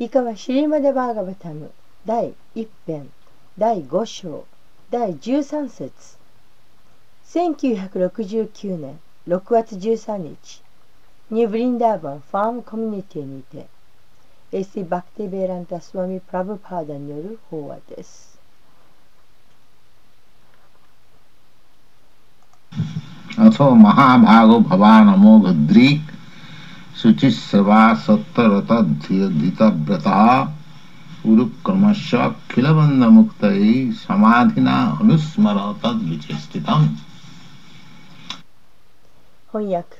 以下はシュリーマド・バーガバタム第1編第5章第13節。1969年6月13日ニューブリンダーバンファームコミュニティにて A.C.・バクティ・ベーランタ・スワミ・プラブパーダによる法話です。 atho mahā-bhāga bhavān amogha-dṛk शुचिस्रवा सत्तरतधितव्रता उरुक्रमश अखिलबन्धमुक्तै समाधिना अनुस्मर तद्विचेष्टितम् 翻訳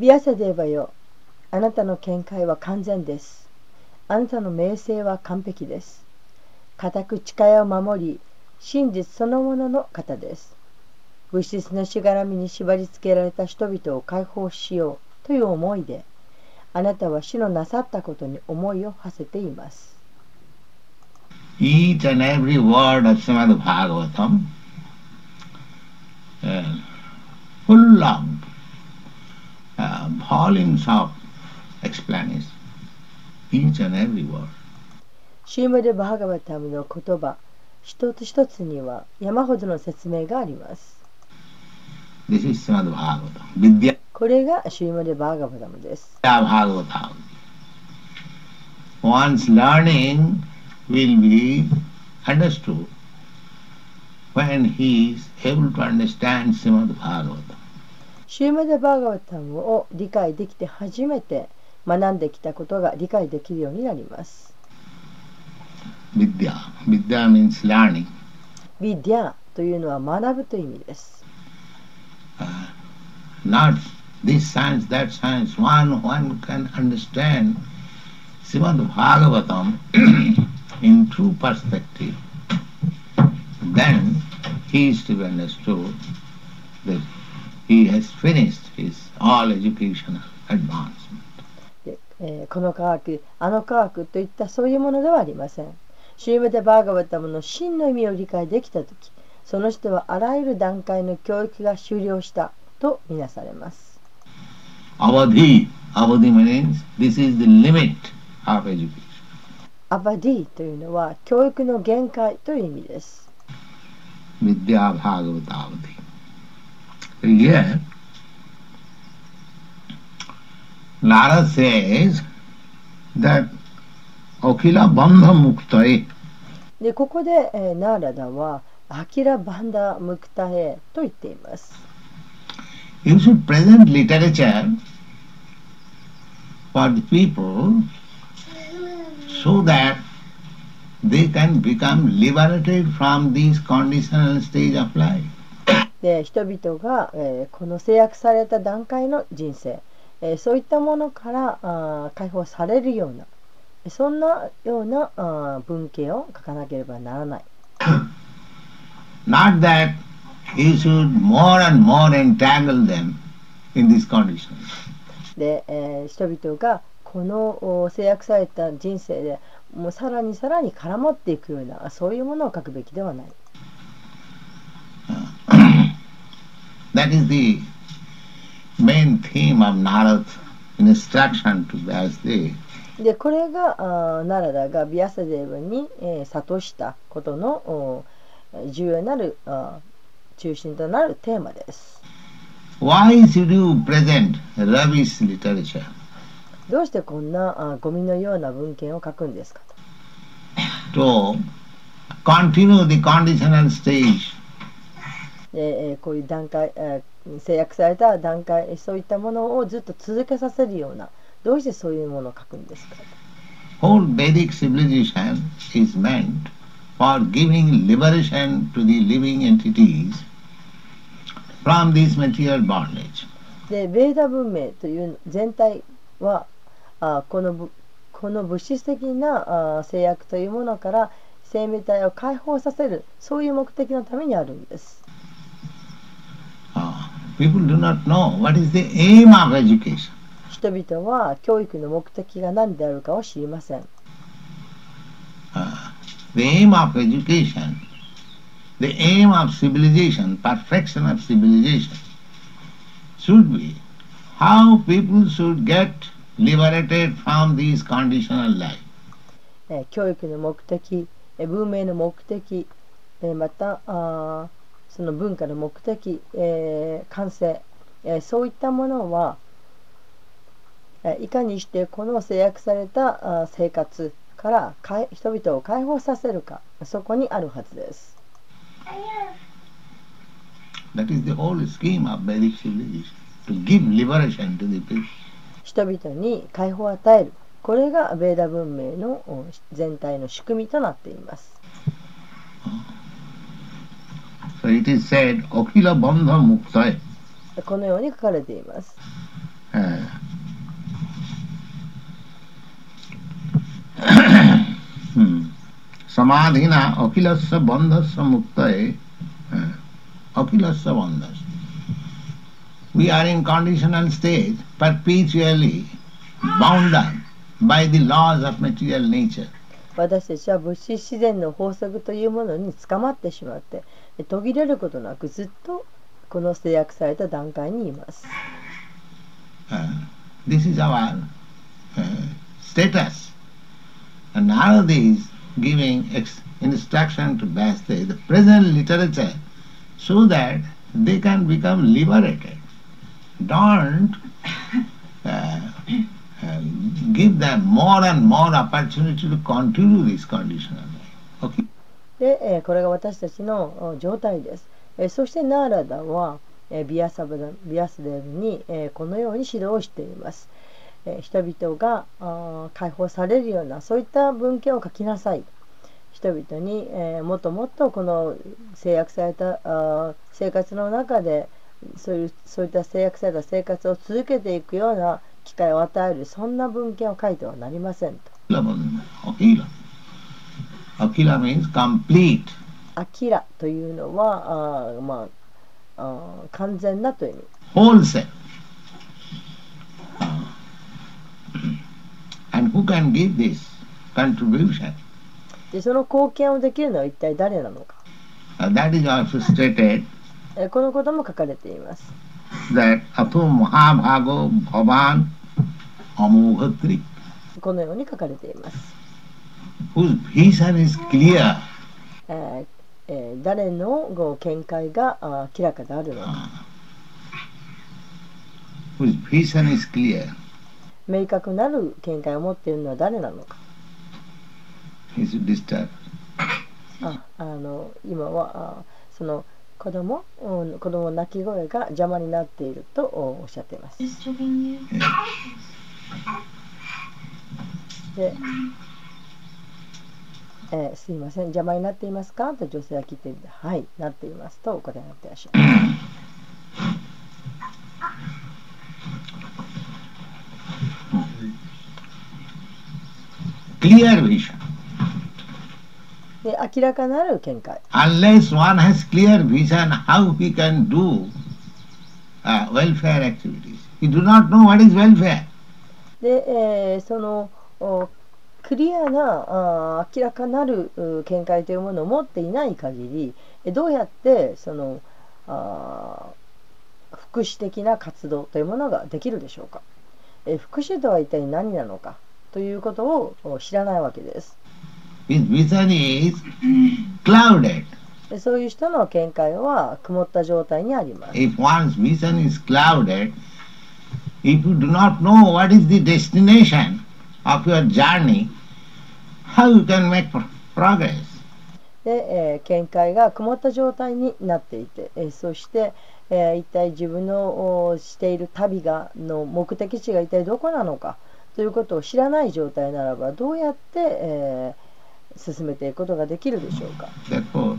ビアサデーバよあなたの見解は完全です。あなたの名声は完璧です。固く誓いを守り、真実そのものの方です。物質のしがらみに縛り付けられた人々を解放しよう という思いで、あなたは死のなさったことに思いを馳せています。Each and every word of Srimad Bhagavatam、uh, full of uh, volumes of explanation. Each and every word. シーマル・バーガバタムの言葉一つ一つには山ほどの説明があります。This is Srimad Bhagavatam. Vidya. これがシーマル・バーガバタムです。Bhagavatam. One's learning will be understood when he is able to understand Srimad Bhagavatam. シューマル・バーガバタムを理解できて初めて学んできたことが理解できるようになります。Vidya. Vidya means learning. ビディアというのは学ぶという意味です。Not this science, that science. One, one can understand Srimad Bhagavatam in true perspective. Then he is to be understood that he has finished his all educational advancement. えー、この科学、あの科学といったそういうものではありません。シューメデ・バーガバタムの真の意味を理解できたとき、その人はあらゆる段階の教育が終了したとみなされます。アバディ、アバディ means this is the limit of education. アバディというのは教育の限界という意味です。ビディア・バーガバタアバディ。Yet, Nara says that Akila Bandha Muktae でここで、えー、ナーラダはアキラ・バンダ・ムクタヘと言っています。You should present literature for the people so that they can become liberated from this conditional stage of life. で人々が、えー、この制約された段階の人生えそういったものからあ解放されるようなそんなようなあ文献を書かなければならない。Not that you should more and more entangle them in these conditions. で、えー、人々がこの制約された人生でもうさらにさらに絡まっていくようなそういうものを書くべきではない。That is the main theme of Narad's instruction to Vyasdev. でこれがあナラダがビアサデーブに、えー、諭したことの重要なるあ中心となるテーマです。Why should you present rubbish literature? どうしてこんなあゴミのような文献を書くんですかと continue the conditional stage で、えー、こういう段階、えー、制約された段階そういったものをずっと続けさせるようなどうしてそういうものを書くんですか Whole Vedic civilization is meant for giving liberation to the living entities from this material bondage. で、ベーダ文明という全体はあこのこの物質的なあ制約というものから生命体を解放させるそういう目的のためにあるんです。People do not know what is the aim of education. 人々は教育の目的が何であるかを知りません。Uh, the aim of education, the aim of civilization, perfection of civilization, should be how people should get liberated from this conditional life. え教育の目的、え文明の目的、えまたあその文化の目的、えー感性、えーそういったものは、えーいかにしてこの制約されたあ生活から人々を解放させるかそこにあるはずです。That is the whole scheme of Vedic civilization, to give liberation to the people. 人々に解放を与えるこれがベーダ文明のお全体の仕組みとなっています。So it is said. このように書かれています。Uh, hmm. Akilasya Bandhasya Muktaye uh, Akilasya Bandhasya. We are in conditional state perpetually bound up by the laws of material nature. 私たちは物質自然の法則というものに捕まってしまって途切れることなくずっとこの制約された段階にいます。Uh, this is our uh, status. And Narada is giving x instruction to Vyasdev, the present literature, so that they can become liberated. Don't uh, uh, give them more and more opportunity to continue this conditional life. Okay? で、えーこれが私たちの状態です。えーそしてナーラダは、えービアサブダビアスデーブに、えーこのように指導をしています。えー人々が解放されるようなそういった文献を書きなさい。人々に、えーもっともっとこの制約されたあー生活の中でそういうそういった制約された生活を続けていくような機会を与えるそんな文献を書いてはなりませんと。Means complete. アキラというのはあー、まあ、あー完全なという意味。でその貢献をできるのは一体誰なのか？That is also stated, このことも書かれています。このように書かれています。誰の見解が明らかであるのか。明確なる見解を持っているのは誰なのか。ああの今はあその子供、うん、子供の泣き声が邪魔になっているとおおっしゃっています。disturbing you? で、えーすいません、邪魔になっていますか？と女性は聞いてはい、なっていますとお答えになっていらっしゃる。Clear vision. で明らかなる見解。Unless one has clear vision how he can do uh, welfare activities. He do not know what is welfare. で、えーそのおクリアなあー明らかなるう見解というものを持っていない限りえどうやってそのあー福祉的な活動というものができるでしょうかえ福祉とは一体何なのかということを知らないわけです。そういう人の見解は曇った状態にあります。で、えー、見解が曇った状態になっていて、えー、そして、えー、一体自分のしている旅がの目的地が一体どこなのか。ということを知らない状態ならばどうやって、えー進めていくことができるでしょうか Therefore,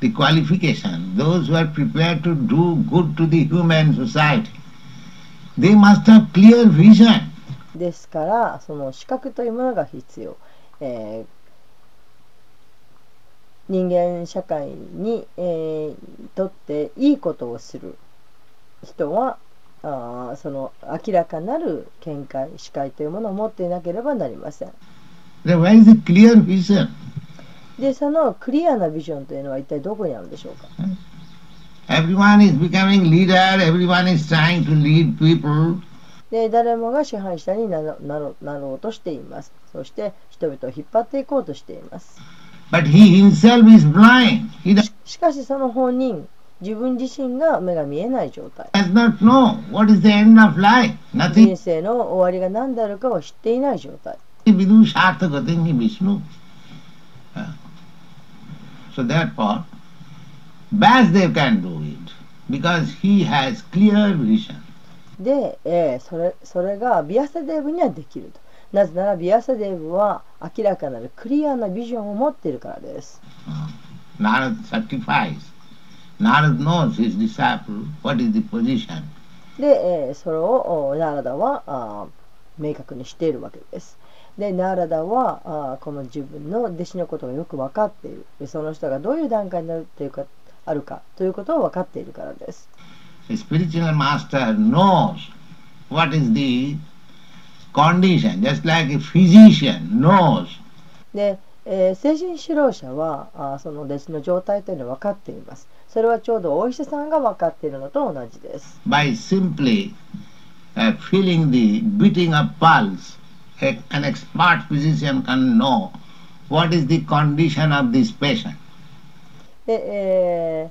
the qualification, those who are prepared to do good to the human society, they must have clear vision. ですからその資格というものが必要、えー人間社会に、えーとっていいことをする人はあーその明らかなる見解視界というものを持っていなければなりません?でそのクリアなビジョンというのは一体どこにあるんでしょうか？Everyone is becoming leader, everyone is trying to lead people, で誰もが支配者になろなろなろうとしています。そして人々を引っ張っていこうとしています。But he himself is blind. He しかしその本人自分自身が目が見えない状態。人生の終わりが何だあるかを知っていない状態。で、えーそれ、それがビアサデーブにはできると。なぜならビアサデーブは明らかなるクリアなビジョンを持っているからです。Uh, not a sacrifice. で、えー、それをナラダはあ明確にしているわけです。で、ナラダはあこの自分の弟子のことをよく分かっている。その人がどういう段階になるというかあるかということを分かっているからです。Spiritual master knows what is just like a physician no で、えー精神指導者はあーその弟子の状態というのは分かっていますそれはちょうどお医者さんが分かっているのと同じです by simply uh, feeling the beating of pulse. An expert physician can know what is the condition of this patient. で、え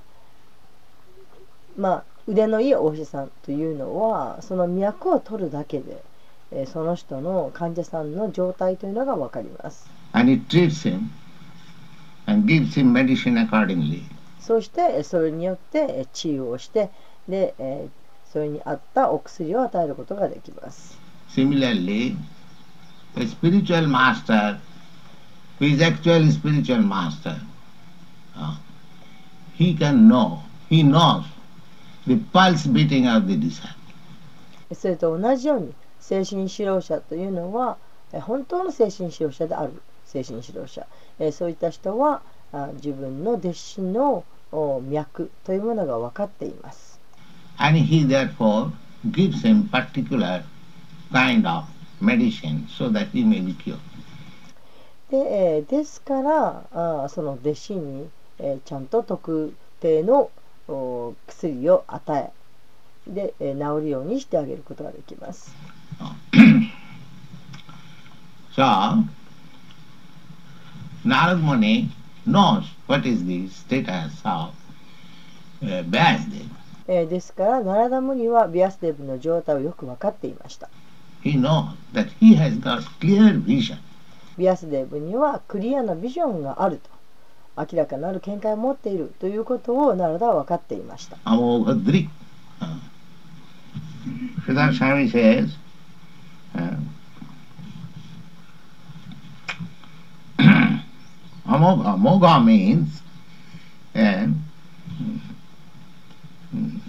ーまあ腕のいいお医者さんというのはその脈を取るだけで、えーその人の患者さんの状態というのが分かります And he treats him and gives him medicine accordingly. そしてえーそれによってえー治癒をしてで、えーそれに合ったお薬を与えることができます Similarly, a spiritual master who is actually spiritual master, uh, he can know, he knows the pulse beating of the disciple. それと同じように精神指導者というのはえー本当の精神指導者である精神指導者えーそういった人はあ自分の弟子のお脈というものが分かっています and he therefore gives him particular kind of medicine so that he may be cured. で,、えーですからあーその弟子に、えーちゃんと特定のお薬を与えで、えー治るようにしてあげることができます。So, Narad Muni knows what is the status ですから、ナラダムニはビアスデブの状態をよく分かっていました。ビアスデブにはクリアなビジョンがあると。明らかなる見解を持っているということをナラダ分かっていました。アモガドリッ。フダンサミ says, Amogha, Amogha means uh, mm,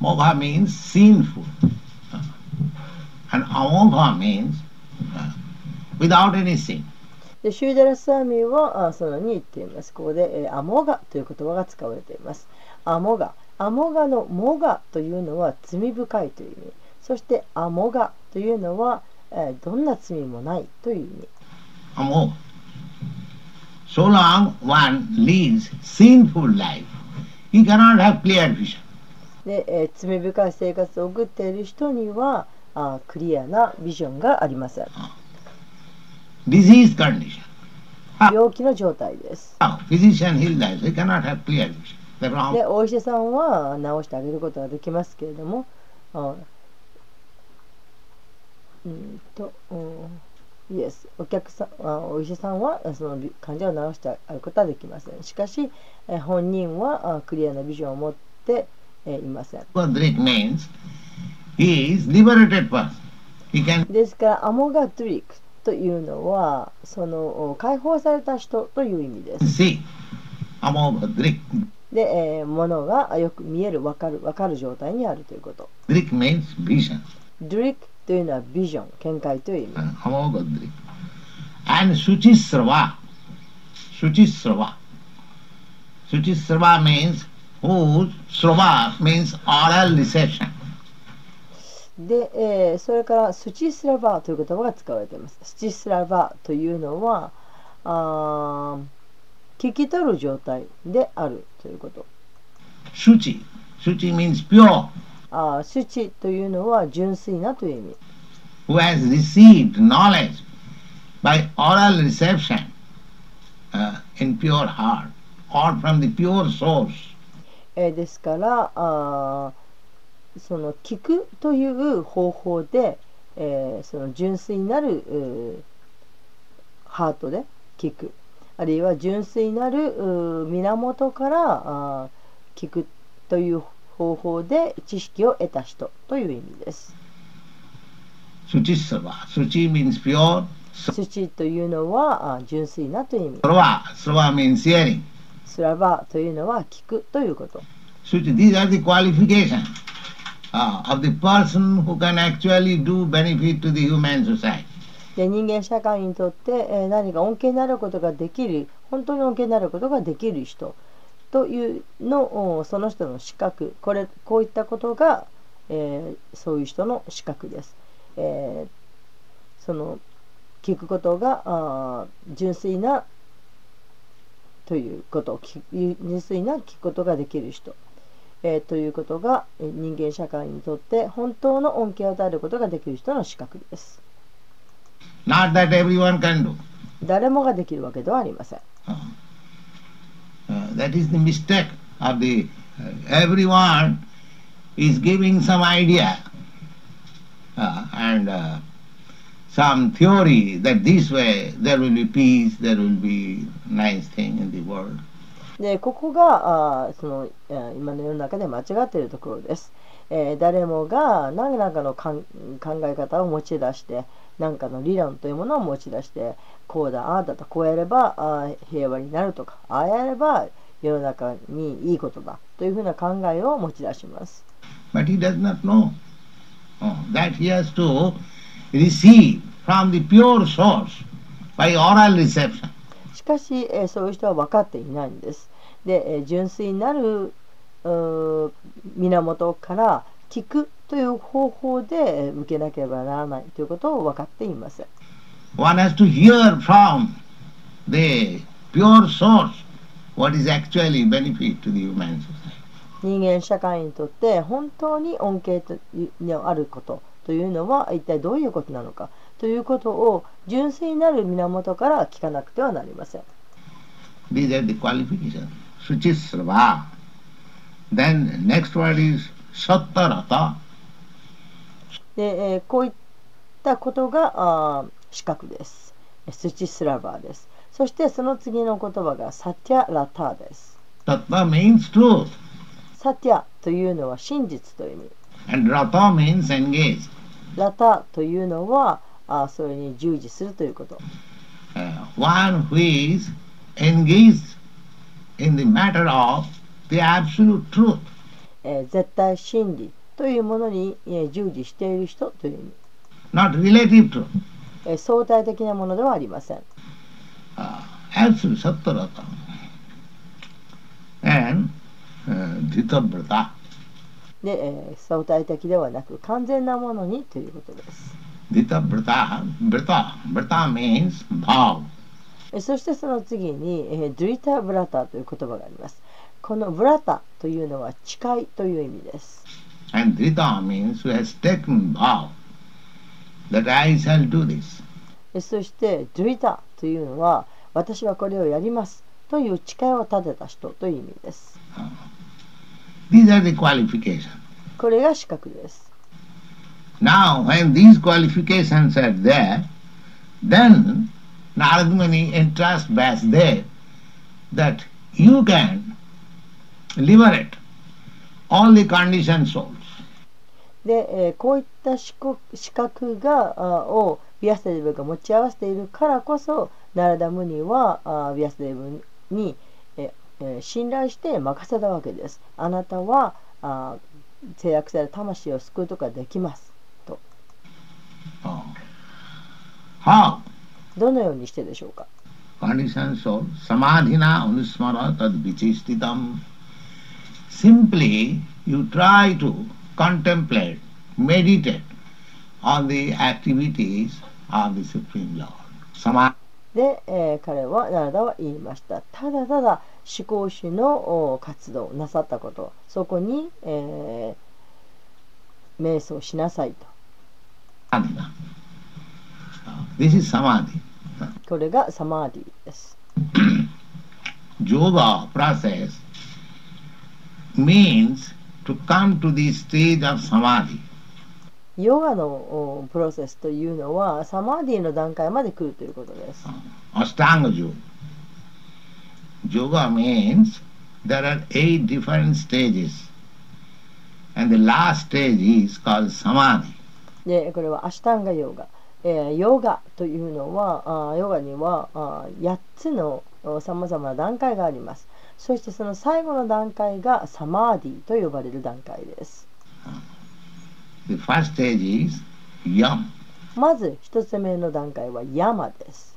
Mogha means sinful. And Amoga means without any sin. でシューダラスワミはあそのように言っています。ここで、えーアモガという言葉が使われています。アモガ。アモガのモガというのは罪深いという意味。そしてアモガというのは、えーどんな罪もないという意味。amor. So long one leads sinful life, he cannot have clear vision. で、えー、罪深い生活を送っている人にはあクリアなビジョンがありません。病気の状態です。で、お医者さんは治してあげることができますけれども、あうんと、うんイエス、お客さん、あお医者さんはそのび患者を治してあげることはできません。しかし、え本人はあクリアなビジョンを持ってえいません。Drik means he is liberated person. He can ですから、アモガトリックというのは、そのお解放された人という意味です。で、えー、ものがよく見える、わかる、わかる状態にあるということ。Drik means vision. ドリックというのはビジョン、見解という意味。ハマガデリ。And シュチスラワ。シュチスラワ。シュチスラワ means who? スラワ means oral recession. で、えー、それからシュチスラバという言葉が使われています。シュチスラバというのは聞き取る状態であるということ。シュチ。シュチ means pure. あスチというのは純粋なという意味。who has received knowledge by oral reception uh, in pure heart or from the pure source? えーですからあーその聞くという方法で、えーその純粋なるうーハートで聞くあるいは純粋なる源からあー聞くという方法で知識を得た人という意味です。Suchisrava. Suchi means pure. スチというのは純粋なという意味。Srava. Srava means hearing. スラバというのは聞くということ。Suchi. These are the qualifications uh, of the person who can actually do benefit to the human society. で人間社会にとって、えー何か恩恵になることができる本当に恩恵になることができる人というのおその人の資格これこういったことが、えーそういう人の資格です。えーその聞くことが純粋なということを聞純粋な聞くことができる人、えーということがえー人間社会にとって本当の恩恵を与えることができる人の資格です。Not that everyone can do. 誰もができるわけではありません。Uh, that is the mistake of the uh, everyone is giving some idea uh, and uh, some theory that this way there will be peace, there will be nice thing in the world. でここがあそのえ今の世の中で間違っているところです。えー誰もが何らかのかん考え方を持ち出して何かの理論というものを持ち出してこうだああだとこうやればあー平和になるとかああやれば世の中にいいことだというふうな考えを持ち出します。But he does not know uh, that he has to receive from the pure source by oral reception. しかし、えーそういう人は分かっていないんです。で、えー純粋なる源から聞くという方法でえー受けなければならないということを分かっていません。One has to hear from the pure source what is actually benefit to the human society. 人間社会にとって本当に恩恵とのあることというのは一体どういうことなのかということを純粋なる源から聞かなくてはなりません。These are the qualifications. Suchisrava. Then next word is Sattarata. で、えーこういったことが資格です。スチスラバーです。そしてその次の言葉がサティア・ラターです。Tatta means truth サティアというのは真実という意味。and Rata means engaged. ラタというのはあーそれに従事するということ。Uh, one who is engaged in the matter of the absolute truth. えー絶対真理というものに、えー従事している人という意味。not relative ー相対的なものではありません。Uh. And uh. で、えー相対的ではなく完全なものにということです。Dhitavrata. Vrata. Vrata means vow. えーそしてその次に、えードゥリタ・ブラタという言葉があります。このブラタというのは誓いという意味です。And Drita means who has taken vow that I shall do this. えーそしてドゥリタというのは私はこれをやりますという誓いを立てた人という意味です。These are the qualifications. これが資格です。Now, when these qualifications are there, then Narad Muni entrusts Vasudev that you can liberate all the conditioned souls. で、えーこういった資格資格があをビアスデーブが持ち合わせているからこそナラダムニはあビアスデーブに、ええー信頼して任せたわけです。あなたはあ制約された魂を救うことができます。Oh. How? どのようにしてでしょうか？Conditioned soul, samadhina anusmara tad vichistitam. Simply you try to contemplate, meditate on the activities of the Supreme Lord. で、えー彼はナラダは言いました。ただただ思考主のお活動なさったことそこに、えー瞑想しなさいと。Adhina. This is samadhi. これがサマーディです。Yoga process means to come to the stage of samadhi. ヨガのおプロセスというのはサマーディの段階まで来るということです。Ashtanga Yoga. Yoga means there are eight different stages. And the last stage is called samadhi. でこれはアシュタンガヨガ、えーヨガというのはあーヨガにはあー8つのさまざまな段階がありますそしてその最後の段階がサマーディと呼ばれる段階です The first stage is yam, まず1つ目の段階はヤマです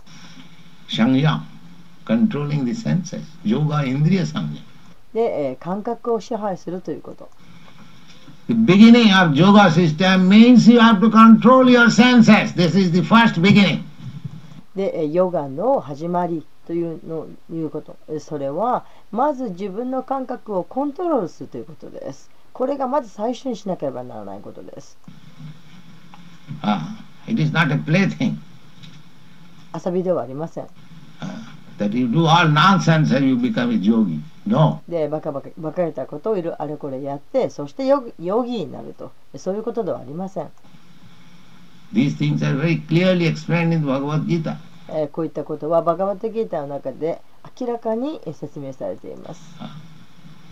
sanyam, controlling the senses. Yoga indriya sanyam. で、えー感覚を支配するということ The beginning of yoga system means you have to control your senses. This is the first beginning. でえーヨガの始まりというのいうこと。えーそれはまず自分の感覚をコントロールするということです。これがまず最初にしなければならないことです。Ah, it is not a plaything. 遊びではありません。that you do all nonsense and you become a yogi. No. でバカバカバカれたことをいるあれこれやってそしてヨギヨギになると。そういうことではありません、These things are very clearly explained in Bhagavad Gita. えーこういったことはバガバットギーターの中で明らかにえー説明されています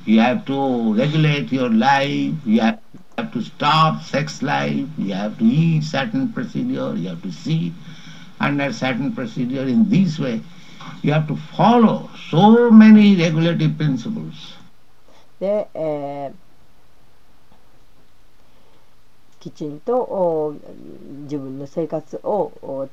You have to regulate your life, you have to stop sex life, you have to eat certain procedure, you have to see under certain procedure in this way. You have to follow so many regulative principles. で、えーきちんとお自分の生活を、お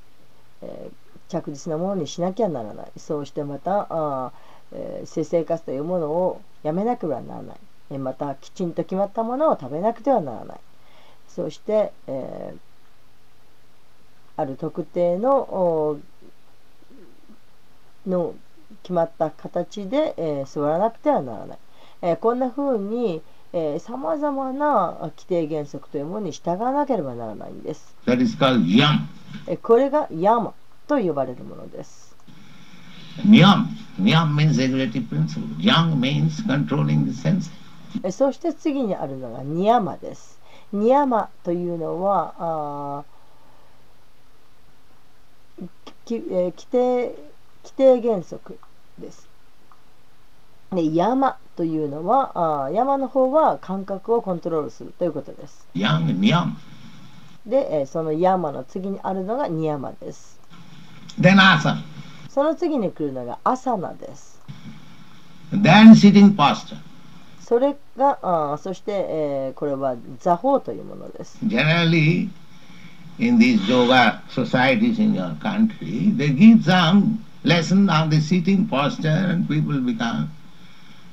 えー着実なものにしなきゃならない。そうしてまたあー、えー性生活というものをやめなくてはならない。えーまたきちんと決まったものを食べなくてはならない。そして、えーある特定のおの決まった形で、えー座らなくてはならない、えーこんな風にさまざまな規定原則というものに従わなければならないんです。That is called yam. えーこれがヤマと呼ばれるものです。Niyam. Niyam means regulative principle. Yang means controlling the senses. えーそして次にあるのがニヤマです。ニヤマというのはあーき、えー規定規定原則です。で山というのはあー山の方は感覚をコントロールするということです。Yang, niyam. で、えーその山の次にあるのがニヤマです。Then asana. その次に来るのがアサナです。Then sitting posture. それがあーそして、えーこれは座法というものです。Generally, in these yoga societies in your country, they give some lesson on the sitting posture and people become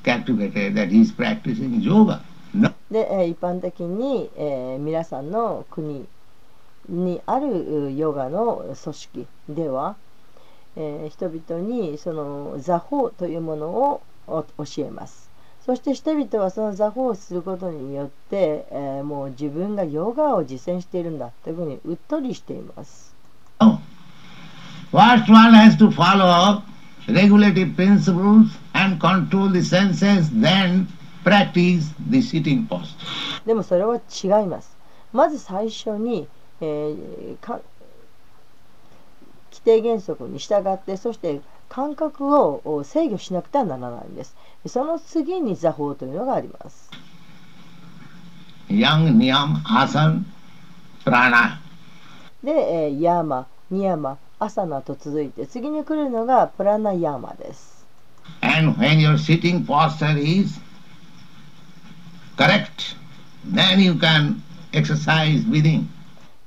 captivated that he is practicing yoga. No. で、えー一般的に、えー皆さんの国にあるうヨガの組織では、えー人々にその座法というものをお教えます。そして人々はその座法をすることによって、えーもう自分がヨガを実践しているんだというふうにうっとりしています。No. First one has to follow regulative principles and control the senses, then practice the sitting posture. でもそれは違います。まず最初に、えー、か規定原則に従ってそして感覚を制御しなくてはならないんです。その次に座法というのがあります。ヤンニヤムアサンプラナで、えー、ヤマニヤマアサナと続いて次に来るのがプラナヤマです。And when your sitting posture is correct then you can exercise within.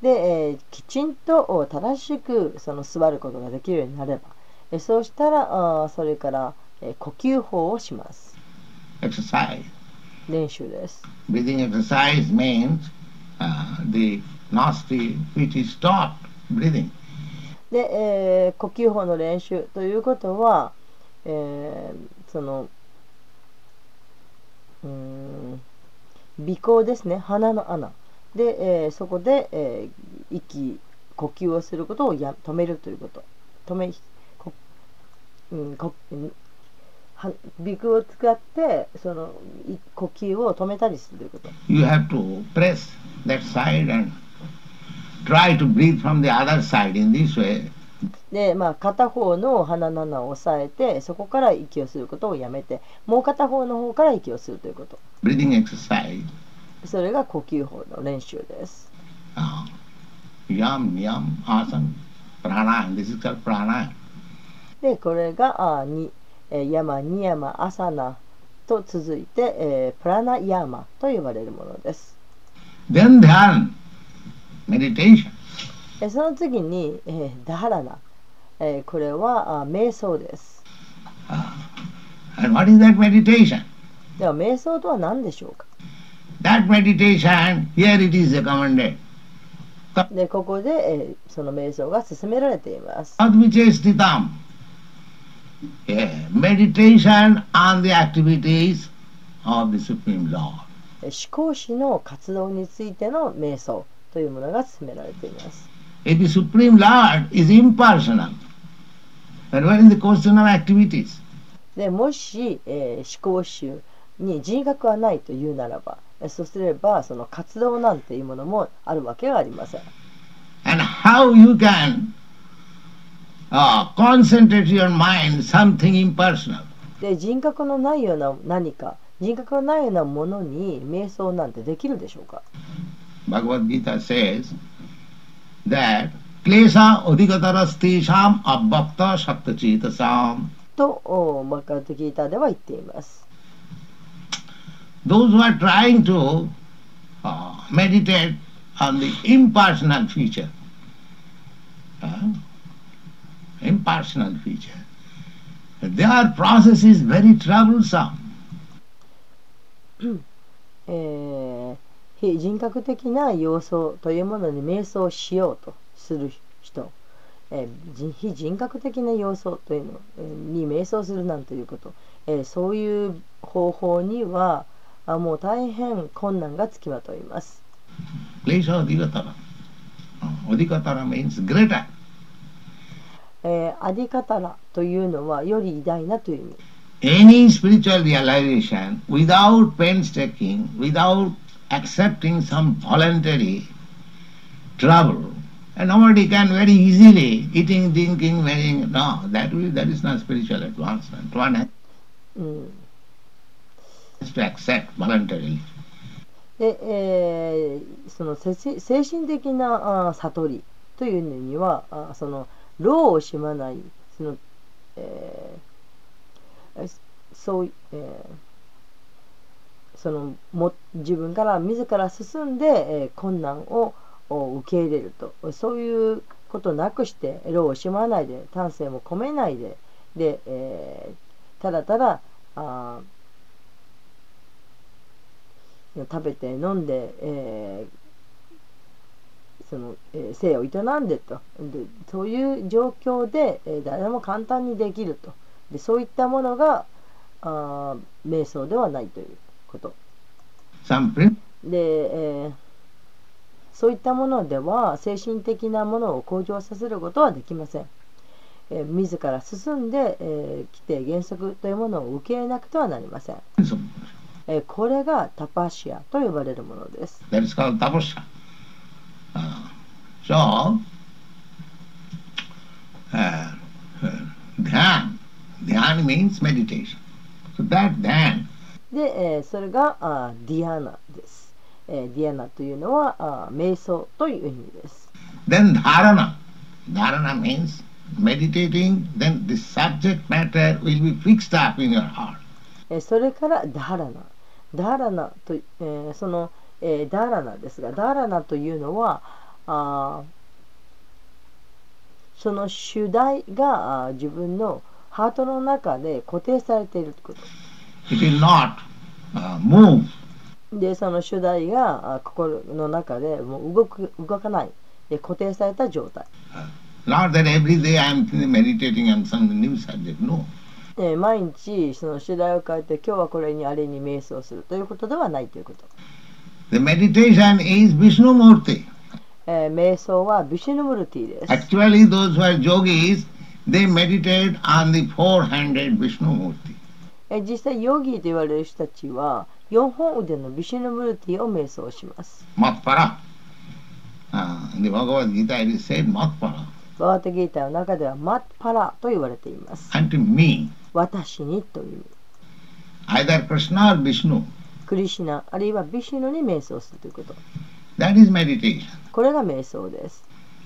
で、えーきちんとお正しくその座ることができるようになれば、えーそうしたらあーそれから、えー呼吸法をします。Exercise. 練習です。Breathing exercise means uh, the nostril which is breathing. で、えー呼吸法の練習ということは、えーそのうーん鼻孔ですね鼻の穴で、えーそこで、えー息呼吸をすることをや止めるということ止めこ、うんこうんは鼻腔を使ってそのい呼吸を止めたりするということ You have to press that side and try to breathe from the other side in this way. で、まあ、片方の鼻の穴を押さえてそこから息をすることをやめてもう片方の方から息をするということ Breathing exercise. それが呼吸法の練習です。ヤムヤムアサンプラナーでこれがあに、えー、山に山アサナと続いて、え、プラナヤマと呼ばれるものです。Then dhan, meditation. その次に、え、ダハラナ、え、これはあ瞑想です。では瞑想とは何でしょうか？でここでその瞑想が進められています。思考史の活動についての瞑想というものが進められています。もし、えー、思考集に人格はないというならば。そうすればその活動なんていうものもあるわけがありません。And how you can uh, concentrate your mind something impersonal. で人格のないような何か人格のないようなものに瞑想なんてできるでしょうか Bhagavad Gita says that klesha odhikatarastesham abbakta shaktachetasam とおバカルトギーターでは言っています。Those who are trying to uh, meditate on the impersonal feature, uh, impersonal feature, their process is very troublesome. えー非人格的な要素というものに瞑想しようとする人、えー非人格的な要素というのに瞑想するなんていうこと、えーそういう方法にはあもう大変困難がつきまといます。Klesha odhikatara. Uh, odhikatara means greater. えーアディカタラというのはより偉大なという意味。Any spiritual realization without painstaking, without accepting some voluntary trouble, and nobody can very easily eating, drinking, wearing. No, that will, that is not spiritual advancement. One has うん.で、えーその精神的なあ悟りというのにはあその労を惜しまないその、えーそう、えーそのも自分から自ら進んで、えー困難をお受け入れると。そういうことなくして労を惜しまないで丹精も込めないでで、えーただただあー食べて飲んで、えーその、えー生を営んでと。でそういう状況で、えー誰も簡単にできると。でそういったものがあー瞑想ではないということ。で、えーそういったものでは精神的なものを向上させることはできません、えー自ら進んで、えー規定原則というものを受け入れなくてはなりません.えーこれがタパシアと呼ばれるものです That is called tapasya. Uh, so, uh, uh, dhyan. Dhyan means meditation. So that dhyan で、えーそれがあーディアナです、えーディアナというのはあー瞑想という意味です、Then dharana. Dharana means meditating, then the subject matter will be fixed up in your heart. えーそれからダハラナダハラナと、えーその、えーダーラナですがダーラナというのはあーその主題が自分のハートの中で固定されているということ It will not uh, move. でその主題があ心の中でもう動く動かないで固定された状態、Not that every day I am meditating on some new subject. No. えー毎日その主題を変えて今日はこれにあれに瞑想するということではないということ The meditation is Vishnu Murti. えー瞑想はビシュヌムルティです。Actually, those who are yogis, they meditate on the four-handed Vishnu Murti. えー実際ヨギと言われる人たちは4本腕のビシュヌムルティを瞑想します。Matpara. Uh, in the Bhagavad Gita it is said Matpara. バワタギータの中ではマッパラと言われています。Unto me, 私にという either Krishna or Vishnu. クリシナあるいはビシュヌに瞑想するということ。That is meditation. これが瞑想です。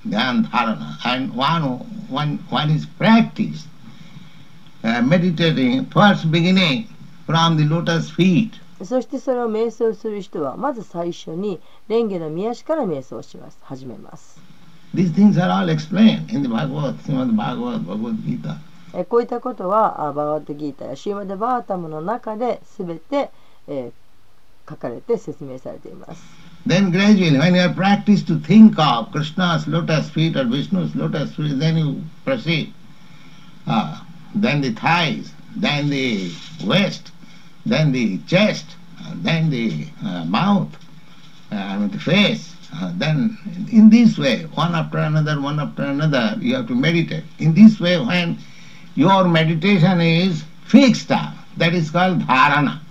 Dhyan dharana. And one, one, one is practiced. Uh, meditating first beginning from the lotus feet. そしてそれを瞑想する人はまず最初に蓮華の宮足から瞑想します。始めます。These things are all explained in the Bhagavad, Srimad Bhagavad, Bhagavad Gita. えこういったことはあバワッタギータやシーマデバータムの中で全て、えー書かれて説明されています。Then gradually, when you are practiced to think of Krishna's lotus feet or Vishnu's lotus feet, then you proceed. Uh, then the thighs, then the waist, then the chest, then the uh, mouth, uh, I mean the face. Uh, then in this way, one after another, one after another, you have to meditate. In this way, when your meditation is fixed up, that is called dharana.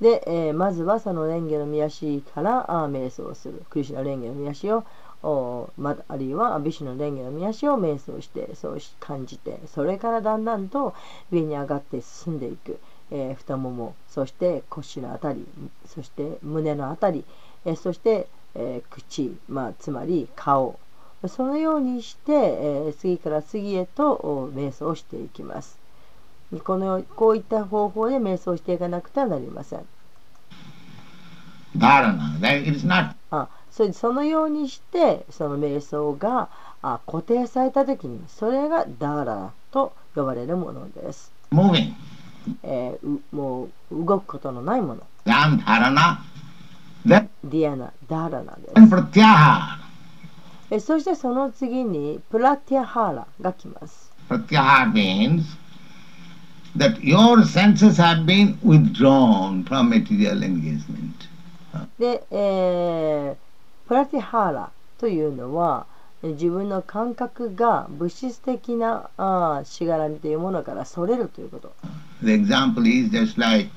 で、えーまずはその蓮華の宮足からあ瞑想をする。クリシュナ蓮華の宮足をおまたあるいはビシュの蓮華の宮足を瞑想してそうし感じてそれからだんだんと上に上がって進んでいく、えー太ももそして腰のあたりそして胸のあたり、えーそして、えー口、まあ、つまり顔そのようにして、えー次から次へとお瞑想をしていきます。このこういった方法で瞑想していかなくてはなりません。あそれそのようにしてその瞑想があ固定された時にそれがダーラと呼ばれるものです。moving. えーうもう動くことのないもの。Then dharana. Then ディアナ、ダーラナです。えそしてその次にプラティアハーラが来ます。Pratyahara means that your senses have been withdrawn from material engagement. で、えープラティハーラというのはえ自分の感覚が物質的なあーしがらみというものからそれるということ。The example is just like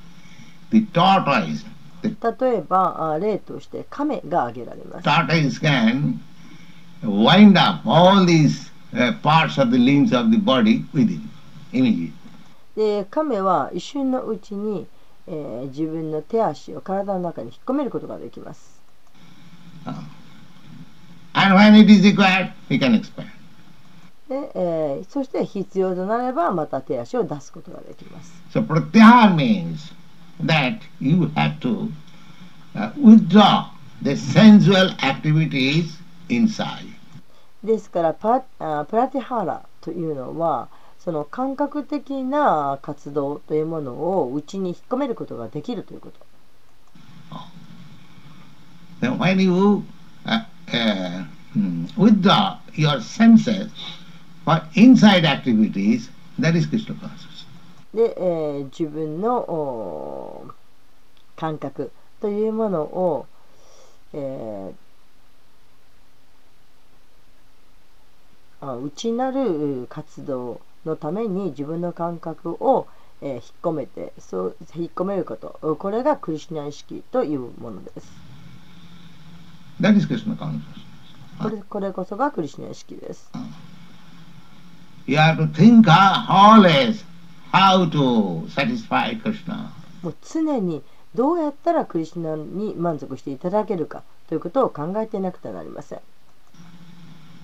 the tortoise. 例えば例として亀が挙げられます。tortoise can wind up all these uh, parts of the limbs of the body within immediately. で亀は一瞬のうちに、えー自分の手足を体の中に引っ込めることができます。And when it is required, we can expand. でえーそして必要となればまた手足を出すことができます。So pratyahara means that you have to uh, withdraw the sensual activities inside. ですからパあプラティハーラというのはその感覚的な活動というものを内に引っ込めることができるということ。When you uh, uh, hmm, withdraw your senses for inside activities, that is Krishna consciousness. で、えー自分の感覚というものを、えー内なる活動のために自分の感覚を、えー引っ込めてそう引っ込めることこれがクリシュナ意識というものです That is Krishna consciousness. これこれこそがクリシュナ意識です You have to think uh, always how to satisfy Krishna. もう常にどうやったらクリシュナに満足していただけるかということを考えていなくてはなりません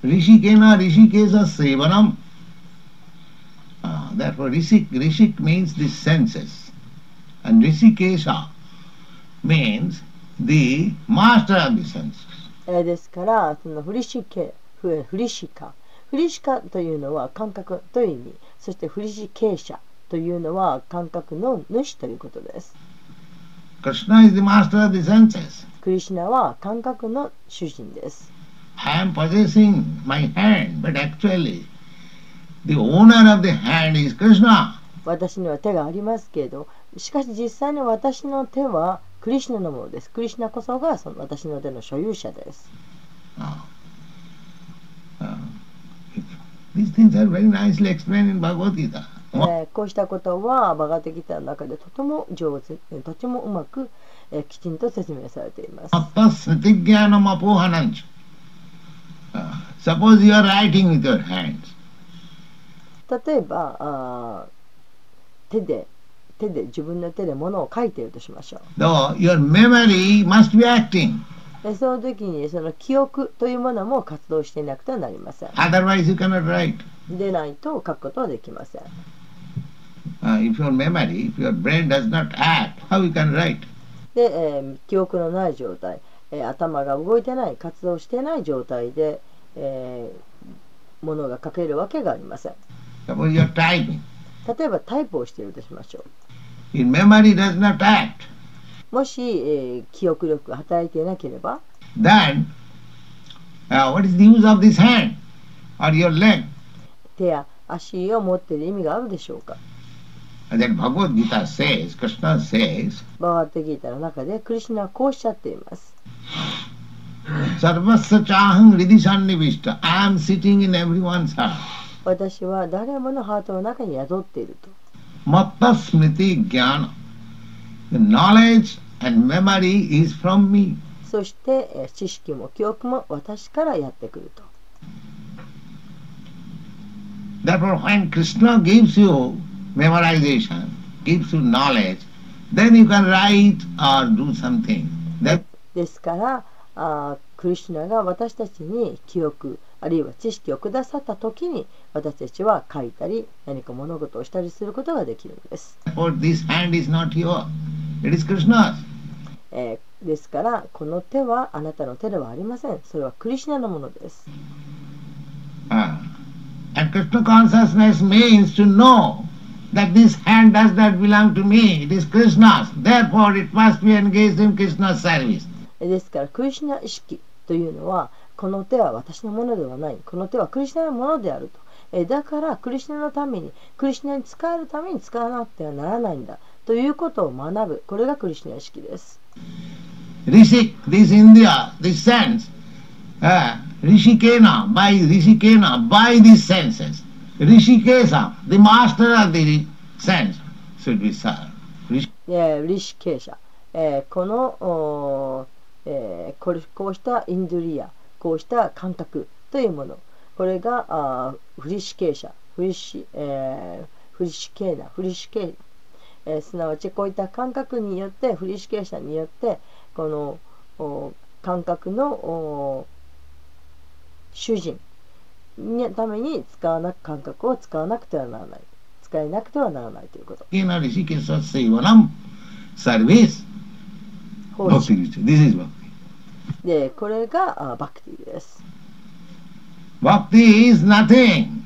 Rishikena Rishikesa Sevanam. Uh, therefore, Rishik, Rishik means the senses. And Rishikesha means the master of the senses. えーですからそのフリシケフフリシカフリシカというのは感覚という意味そしてフリシケーシャというのは感覚の主ということです Krishna is the master of the senses. クリシュナは感覚の主人です I am possessing my hand, but actually, the owner of the hand is Krishna. 私には手がありますけど、しかし実際に私の手はクリシナのものです。クリシナこそがその私の手の所有者です。こうしたことはバガティギタ中でとても上手、とてもうまく、きちんと説明されています。Uh, suppose you are writing with your hands. 例えばあー手で手で自分の手で物を書いているとしましょう。Though your memory must be acting. でその時にその記憶というものも活動していなくてはなりません。Otherwise you cannot write. でないと書くことはできません。Uh, if your memory, if your brain does not act, how you can write? で、えー記憶のない状態、えー頭が動いてない活動してない状態で、えーものが書けるわけがありません。Suppose typing. 例えばタイプをしているとしましょ If memory does not act, うもし、えー記憶力が働いていなければ then uh, what is the use of this hand or your leg? 手や足を持っている意味があるでしょうか。Bhagavad Gita says, Krishna says, バガギータの中でクリシュナはこうおっしゃっています Sarvasya chaham ridhi sannivishta. I am sitting in everyone's heart. 私は誰ものハートの中に宿っていると Matta smriti jnana. The knowledge and memory is from me. そして、えー知識も記憶も私からやってくると Therefore, when Krishna gives you memorization, gives you knowledge, then you can write or do something. That ですからあクリュナが私たちに記憶あるいは知識をくださった時に私たちは書いたり何か物事をしたりすることができるんです。えー、ですからこの手はあなたの手ではありません。それはクリュナのものです。ああえですからクリシュナ意識というのはこの手は私のものではない。この手はクリシュナのものであると。えーだからクリシュナのためにクリシュナに使えるために使わなくてはならないんだ。ということを学ぶ。これがクリシュナ意識です。Rishik, this India, this sense, uh, Rishikena, by Rishikena, by these senses. Rishikesa, the master of the sense, should be served. Rish- えーリシケーシャ、えーこのえーこれこうしたインドリアこうした感覚というもの。これがあフリシケーシャフリシ,、えーフリシケーナフリシケーナ、えーすなわちこういった感覚によってフリシケーシャによってこのお感覚のお主人のために使わなく感覚を使わなくてはならない。使えなくてはならないということ。Service. 奉仕 Bhakti. This is Bhakti. でこれがあバクティです。Bhakti is nothing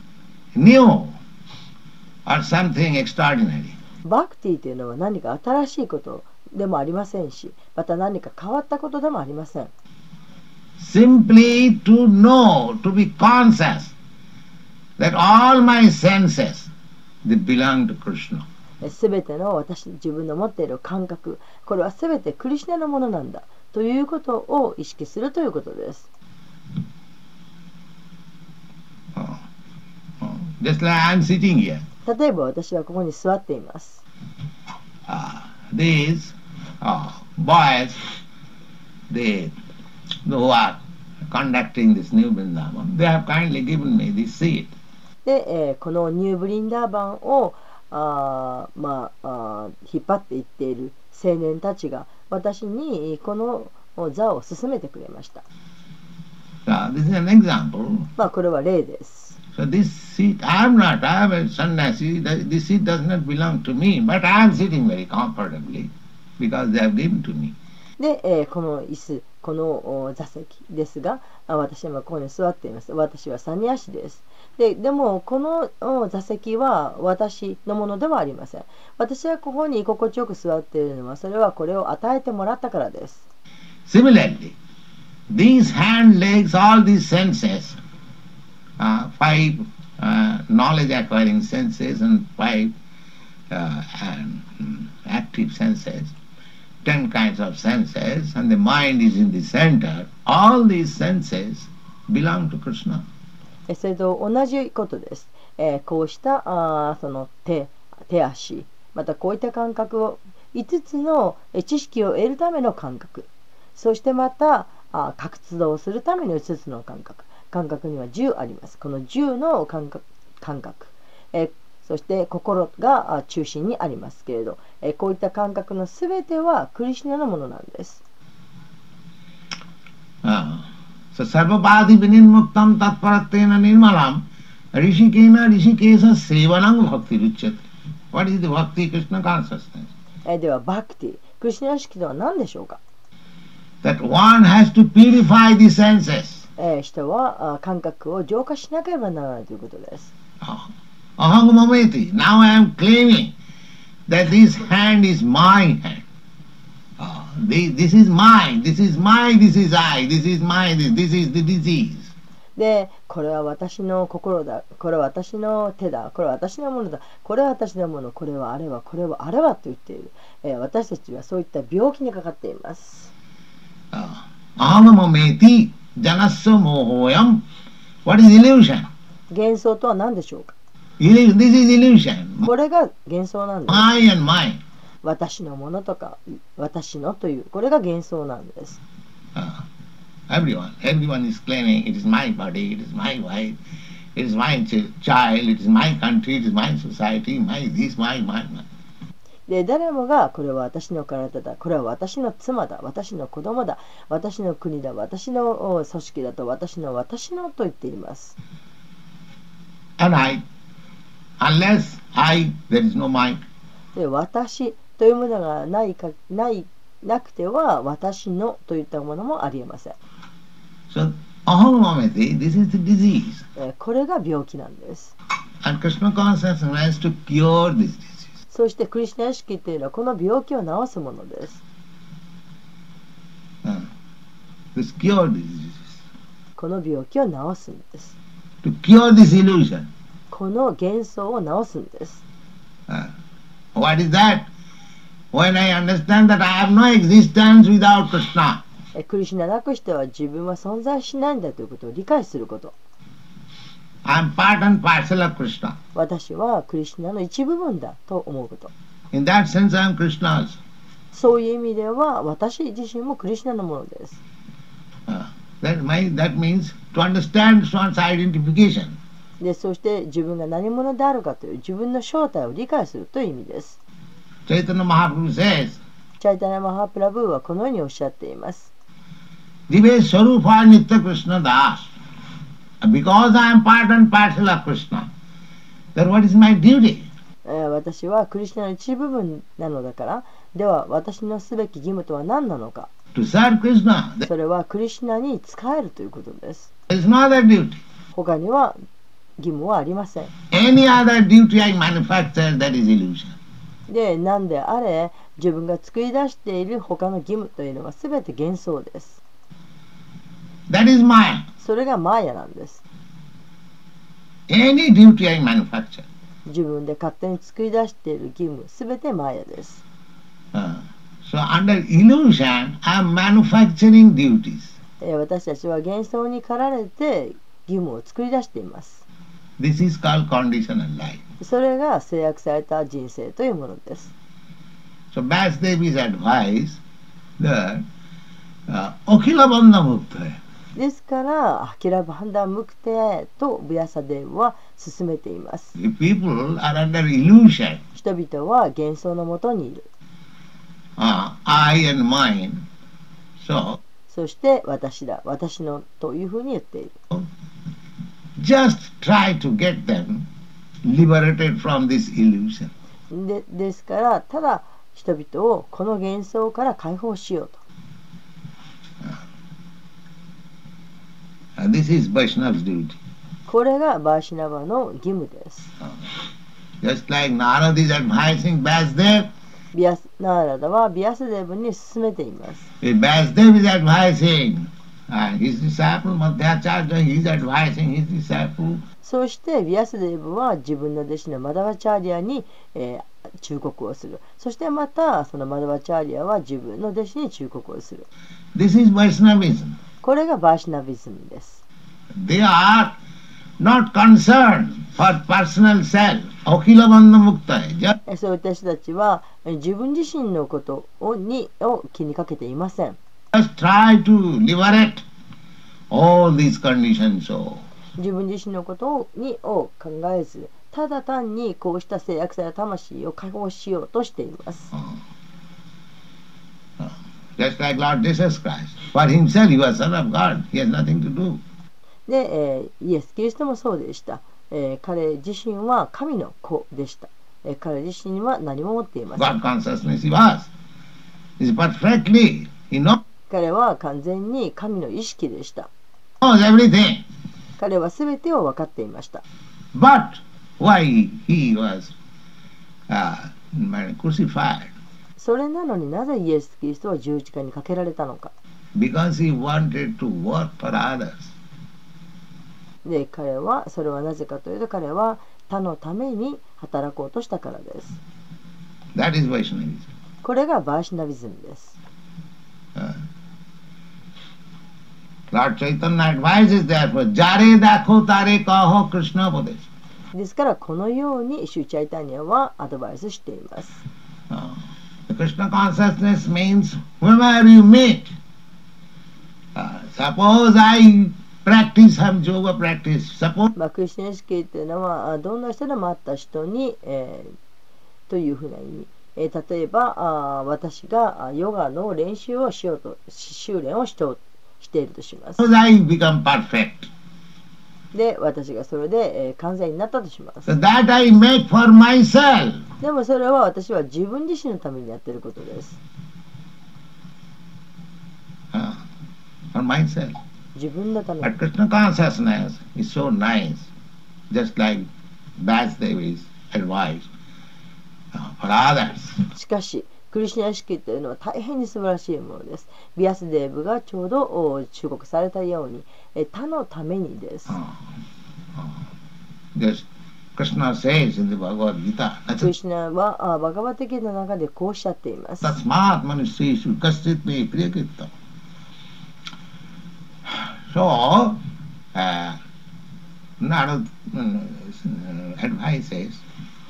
new or something extraordinary. バクティというのは何か新しいことでもありませんしまた何か変わったことでもありません。Simply to know, to be conscious that all my senses, they belong to Krishna. すべての私自分の持っている感覚これはすべてクリシナのものなんだということを意識するということです。例えば私はここに座っています。で、このニューブリンダーバンをあー、まあ、引っ張っていっている青年たちが私にこの座を進めてくれました。So this is an example. まあこれは例です。So this seat, I am not, I am a sannyasi, th- this seat does not belong to me, but I am sitting very comfortably because they have given to me. で、えーこの椅子、このお座席ですが、あ私は今ここに座っています。私はサニアシです。ででも、この座席は私のものではありません。私はここに居心地よく座っているのは、それはこれを与えてもらったからです。Similarly, these hand, legs, all these senses, uh, five uh, knowledge acquiring senses and five uh, and, active senses, ten kinds of senses, and the mind is in the center. All these senses belong to Krishna. えそれと同じことです。えーこうしたあその手手足またこういった感覚を5つの知識を得るための感覚そしてまたあ活動をするための5つの感覚感覚には10ありますこの10の感覚感覚、えーそして心が中心にありますけれど、えーこういった感覚のすべてはクリシナのものなんです。Ah. So sarvapadi vinirmuktam tatparatena nirmalam rishikena rishikesa sevanang bhakti ruchyate. What is the bhakti Krishna consciousness? えーではバクティクリシュナ意識とは何でしょうか That one has to purify the senses. えー人はあ感覚を浄化しなければならないということです。Ah. Aham mameti. Now I am claiming that this hand is my hand. this is mine, this is mine, this is i, this is mine, this is the disease。で、これは私の心だ、これは私の手だ、これは私のものだ、これは私のもの、これはあれは、これはあれはと言っている、えー、私たちはそういった病気にかかっています。幻想とは何でしょうか？これが幻想なんです。私のものとか、私のという、これが幻想なんです。Ah. everyone, everyone is claiming it is my body, it is my wife, it is my ch- child, it is my country, it is my society, my this, my, my, my. で誰もがこれは私の体だこれは私の妻だ私の子供だ私の国だ私のお組織だと私の私のと言っています And I, unless I, there is no mind. で私というものがない,かな,いなくては私のといったものもありえません。これが病気なんです。そしてクリスナ意識というのはこの病気を治すものです。この病気を治すんです。この幻想を治すんです。Uh, what? When I understand that I have no existence without Krishna. クリシナなくしては自分は存在しないんだということを理解すること。I'm part and parcel of Krishna. 私はクリシナの一部分だと思うこと。That sense, I'm Krishna's. そういう意味では私自身もクリシナのものです。そして自分が何者であるかという自分の正体を理解するという意味です。チャイタナ・マハプラブ says チャイタナ・マハプラブはこのようにおっしゃっていますディベス・ソルファ・ニッタ・クリスナ・ダース because I am part and parcel of Krishna then what is my duty? 私はクリスナーの一部分なのだからでは私のすべき義務とは何なのか？それはクリスナーに仕えるということです。他には義務はありません。他には義務はありません。で何であれ自分が作り出している他の義務というのは全て幻想です That is Maya. それがマーヤなんです Any duty I manufacture. 自分で勝手に作り出している義務全てマーヤです Uh, so under illusion, I am manufacturing duties. えー私たちは幻想に駆られて義務を作り出しています This is called conditional life. それが制約された人生というものです。Bas Devi's advice is that: ですから、アキラバンダムと。人々は幻想のもとにいる。そして私だ、私のというふうに言っている。Liberated from this illusion. でですからただ人々をこの幻想から解放しようと Uh, this is Vaishnava's duty. これがバーシナバの義務です Just like Narad is advising Vasudev, ビアスナーラダはビアスデーブに進めています Vasudev is advising uh, his disciple Madhyacharya, he is advising his disciple そしてヴィアスデーブは自分の弟子のマダワチャーリアに、えー、忠告をする。そしてまたそのマダワチャーリアは自分の弟子に忠告をする。This is Vaishnavism. これがバーシナビズムです。They are not concerned for personal self. そういう私たちは自分自身のことを,にを気にかけていません。Just try to liberate all these conditions. 自分自身のことを,にを考えずただ単にこうした制約された魂を解放しようとしています。で、えー、イエス・キリストもそうでした。えー、彼自身は神の子でした、えー。彼自身は何も持っていません。彼は完全に神の意識でした。Knows everything. 彼は全てを分かっていました。But why he was uh, crucified? それなのになぜイエス・キリストは十字架にかけられたのか。Because he wanted to work for others. で、彼は、それはなぜかというと彼は他のために働こうとしたからです。That is. これがバーシナビズムです。Uh, Lord Chaitanya advises therefore, Jare dakho tare kaho Krishna Padesh. ですからこのようにシューチャイタニアはアドバイスしています。Uh, the Krishna consciousness means whoever you meet. Uh, suppose I practice some yoga practice. Suppose まあ、クリスチャン意識っていうのはあどんな人でもあった人に、えーというふうな意味、えー例えばあ私があヨガの練習をしようとし修練をしとしているとします。I become perfect. で私がそれで、えー完全になったとします。That I make for myself. でもそれは私は自分自身のためにやっていることです。Uh, for myself. 自分のために But。Krishna consciousness is so nice, just like Vasudeva's advice uh, for others. しかし、クリシナ意識というのは大変に素晴らしいものです。ビアスデーブがちょうど忠告されたように、え他のためにです。クリシナはあバガバテキの中でこうおっしゃっています。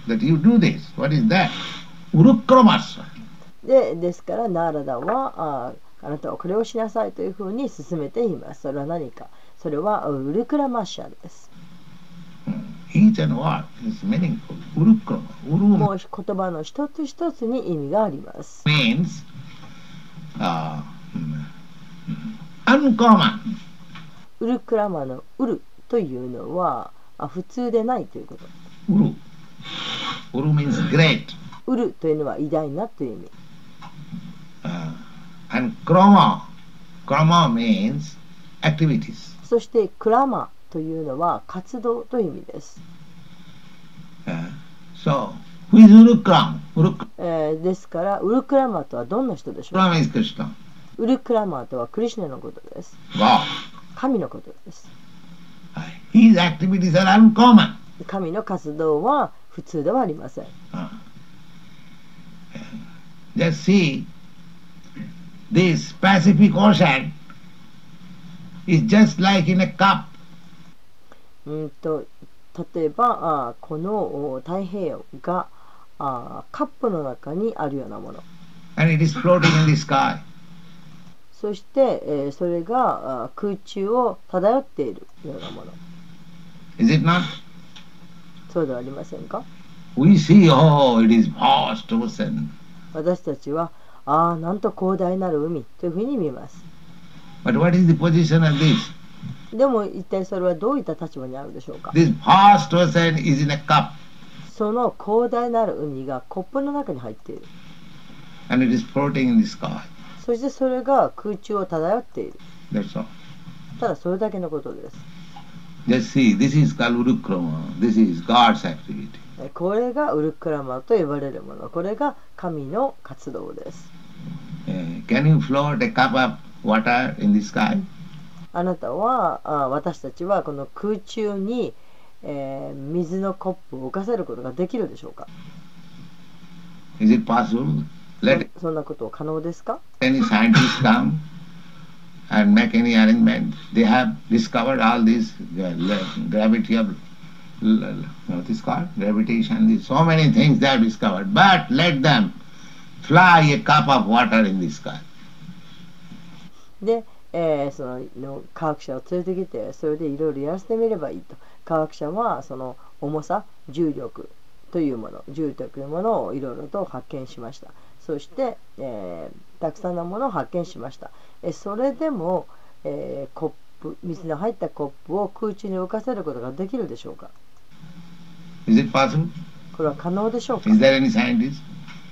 That you do this. What is that? Urukramasa. でですから、ナーラダはああなたはこれをしなさいというふうに進めています。それは何か？それはウルクラマシャです。Urukrama. もう言葉の一つ一つに意味があります。means uh, uncommon. ウルクラマのウルというのはあ普通でないということ。Uru. Uru means great. ウルというのは偉大なという意味。Uh, and krama. Krama means activities. そしてクラマというのは活動という意味です。Uh, so, who is Urukram? Urukram えーですから、ウルクラマとはどんな人でしょうか is Krishna. ウルクラマとはクリシュナのことです。God. 神のことです。Uh, His activities are uncommon. 神の活動は普通ではありません。Uh, just see, this Pacific Ocean is just like in a cup. うんと例えばあーこのお太平洋があーカップの中にあるようなもの and it is floating in the sky. そして、えーそれが空中を漂っているようなもの Is it not? そうではありませんか We see, oh, it is vast ocean. 私たちはああ、なんと広大なる海というふうに見えます。でも一体それはどういった立場にあるでしょうかその広大なる海がコップの中に入っている。そしてそれが空中を漂っている。ただそれだけのことです。これがウルクラマと呼ばれるもの。これが神の活動です。Can you float a cup of water in the sky? あなたはあ私たちはこの空中に、えー水のコップを浮かせることができるでしょうか Is it possible? Let そんなこと可能ですか any scientist come and make any arrangement. They have discovered all this uh, gravity of what is called gravitation. So many things they have discovered. But let them fly a cup of water in the sky. で、えーそのの科学者を連れてきてそれでいろいろやらせてみればいいと。科学者はその重さ重力というもの重力というものをいろいろと発見しました。そして、えーたくさんのものを発見しました、えそれでも、えーコップ水の入ったコップを空中に浮かせることができるでしょうか？Is it possible? これは可能でしょうか？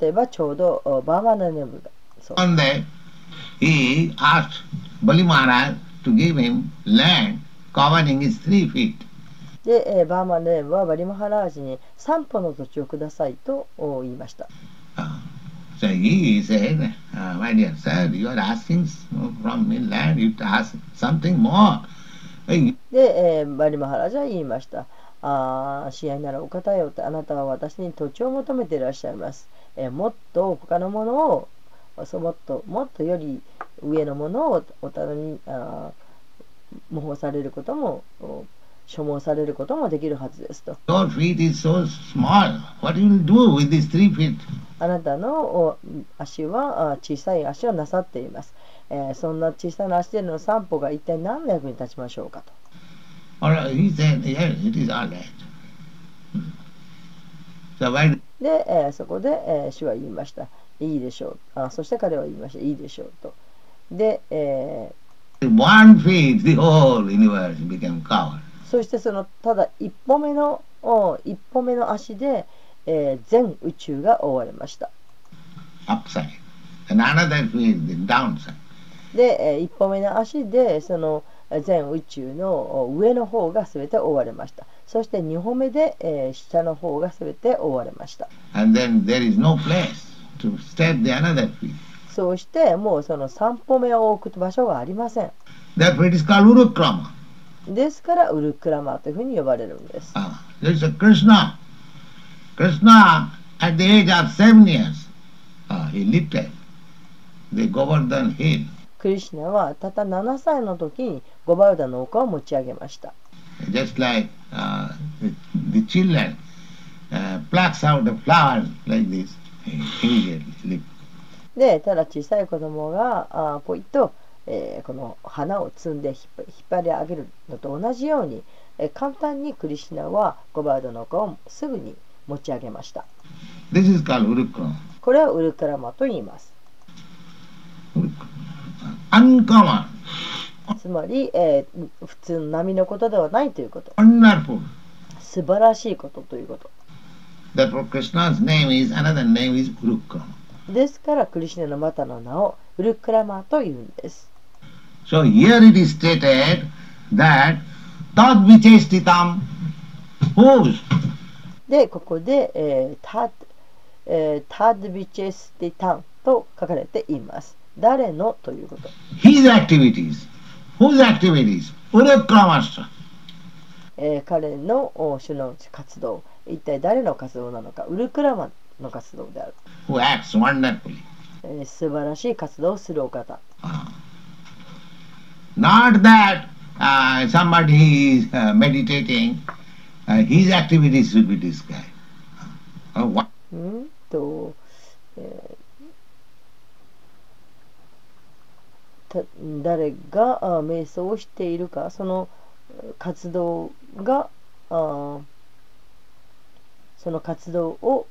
例えばちょうどバーマナネブが。で、バーマネームはバリマハラージに散歩の土地をくださいと言いました。で、バリマハラージは言いました。あー試合ならお方よってあなたは私に土地を求めていらっしゃいます。えーもっと他のものをそうもっともっとより上のものをお互いにあー模倣されることもお所望されることもできるはずですと。Your feet is so small. What you will do with these three feet? あなたのお足はあ小さい足をなさっています。えーそんな小さな足での散歩が一体何の役に立ちましょうかと。で、えーそこで、えー主は言いました。いいでしょう。あそして彼は言いました。いいでしょうと。で、え one feet, the whole universe became covered. ーそしてそのただ一歩目のお一歩目の足で、えー全宇宙が覆われました。で、えー一歩目の足でそのえー全宇宙の上の方が全て覆われました。そして2歩目で、えー、下の方が全て終われました。そしてもうその3歩目を置く場所がありません。ですからウルクラマというふうに呼ばれるんです。クリスナー。クリス Uh, クリシュナはたった7歳の時にゴバウダの丘を持ち上げました。just like uh, the, the children uh, plucks out the flower like this, immediately. で、ただ小さい子供があーポイッと、えーこの花を摘んで引っ張り上げるのと同じように、えー簡単にクリシュナはゴバウダの丘をすぐに持ち上げました。This is called. これはウルクラマと言います。uncommon. つまり、えー、普通の波のことではないということ。素晴らしいことということ。ですから、クリシナのまたの名をウルクラマーというんです。So here it is stated that tad で、ここで、えー、tad vichestitam、と書かれています。誰のということ。his activities. Whose activities? Urukramasya. えー彼のお主の活動、一体誰の活動なのか、ウルクラマの活動である。Who acts wonderfully. えー素晴らしい活動をするお方。Ah. Not that uh, somebody is uh, meditating, uh, his activities should be described. Uh, what うんと、えー誰があ瞑想をしているか、そのえー活動があその活動を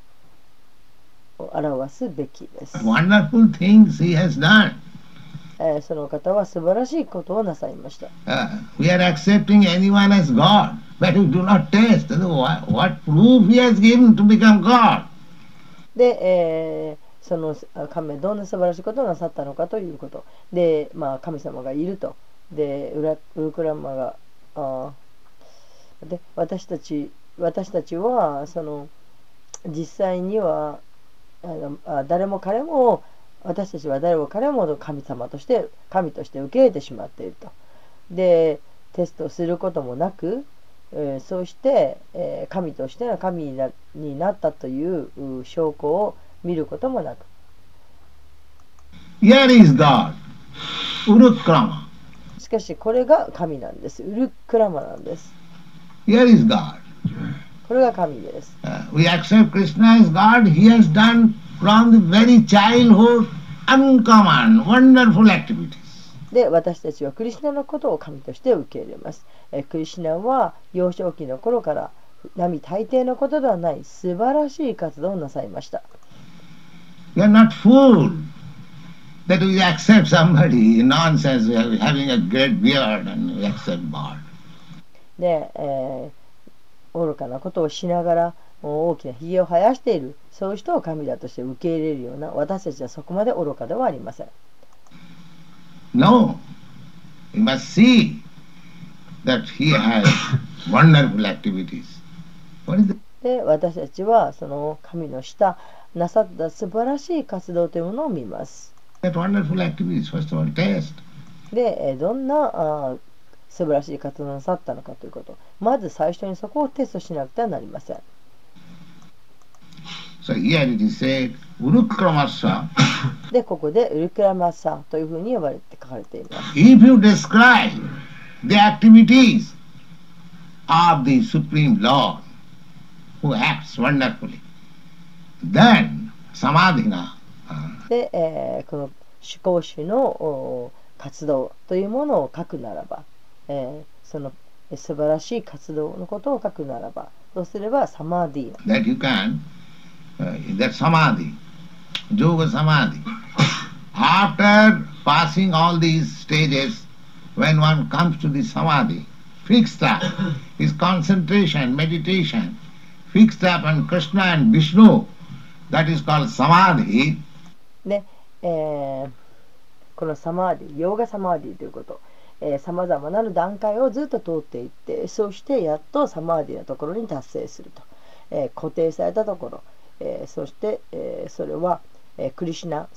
表すべきです。wonderful things he has done. えーその方は素晴らしいことをなさいました。Uh, we are accepting anyone as God, but we do not test what, what proof he has given to become God. で、えーその神はどんな素晴らしいことをなさったのかということ。で、まあ、神様がいると。でウルクラマがあで私たち私たちはその実際にはあのあ誰も彼も私たちは誰も彼も神様として神として受け入れてしまっていると。でテストすることもなく、えー、そうして、えー、神としての神になったという証拠を見ることもなく。Here is God. ウルクラマ。しかしこれが神なんです。ウルクラマなんです。Here is God. これが神です。Uh, we accept Krishna as God. He has done from the very childhood uncommon, wonderful activities. で私たちはクリシナのことを神として受け入れます。えクリシナは幼少期の頃から並大抵のことではない素晴らしい活動をなさいました。You are not fooled that we accept somebody nonsense, having a great beard and we accept God. で、えー、愚かなことをしながら大きなひげを生やしているそういう人を神だとして受け入れるような私たちはそこまで愚かではありません。No, we must see that he has wonderful activities. What is で私たちはその神の下なさった素晴らしい活動というものを見ます。で、どんなあ素晴らしい活動をなさったのかということ、まず最初にそこをテストしなくてはなりません。So、here で、ここでウルクラマッサーというふうに呼ばれて書かれています。Then samadhina. で、えー、この思考主の活動というものを書くならば、えー、その素晴らしい活動のことを書くならば、そうすればサマーディー。That you can uh, that samadhi, yoga samadhi. After passing all these stages, when one comes to the samadhi, fixed up, his concentration, meditation, fixed up on Krishna and Vishnu, that is called samadhi. ね、えー、このサマーディ、ヨーガサマーディということ。さまざまなる段階をずっと通っていってそしてやっとサマーディのところに達成すると、えー、固定されたところ、えー、そして、えー、それは、えクリシナ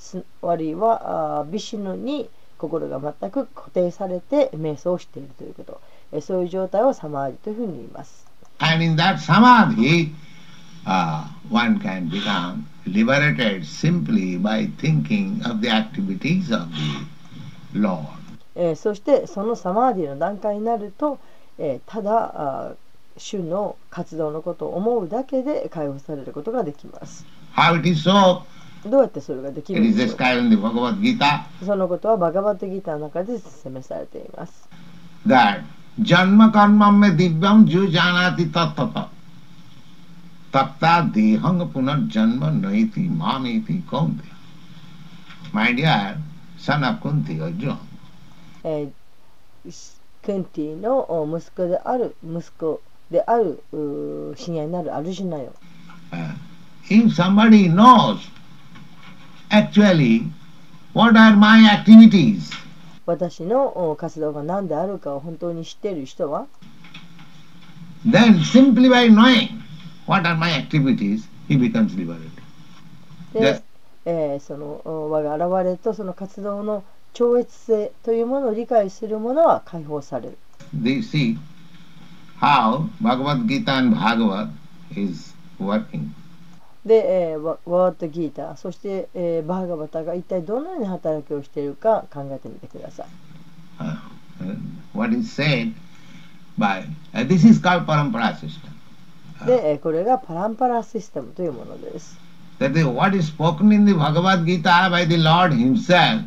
あるいはビシュヌに心が全く固定されて瞑想をしているということ、えそういう状態をサマーディというふうに言います。And in that samadhi, uh, one can become liberated simply by thinking of the activities of the Lord. えそしてそのサマーディの段階になると、えただ主の活動のことを思うだけで解放されることができます。How it is so? どうやってそれができるのか？そのことはバガバットギターの中で説明されています。That ジャンマカンマメディビャンジュジャナティタタタタタディハンガプナジャンマナイティマメイティコンディ My dear son of Kunti Arjun えー、クンティの息子である息子である親愛になるアルジュナよ。If somebody knows actually what are my activities, 私の活動が何であるかを本当に知っている人は Then simply by knowing what are my activities, he becomes liberated. で、えー、その我が現れとその活動の超越性というものを理解する者は解放される。They see how Bhagavad Gita and Bhagavad is working. で、えー、ワワートギーター、そして、えー、バーガバタが一体どのように働きをしているか考えてみてください。Uh, what is said by, uh, this is called parampara system. で、えー、これがパランパラシステムというものです。That is what is spoken in the Bhagavad Gita by the Lord Himself.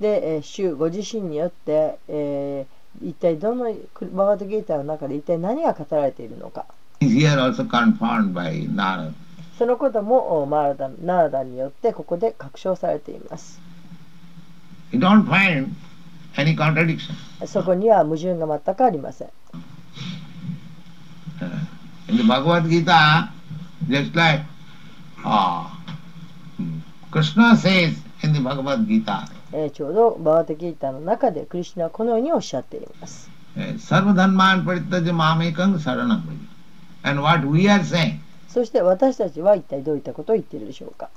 で、えー、主ご自身によって、えー一体どのバガードギーターの中で一体何が語られているのか。そのこともマラダナラダによってここで確証されています。そこには矛盾が全くありません。In the Bhagavad says in the Bhagavad えー、ちょうどバーテギターの中でクリシナはこのようにおっしゃっています。そして私たちは一体どういったことを言っているでしょうか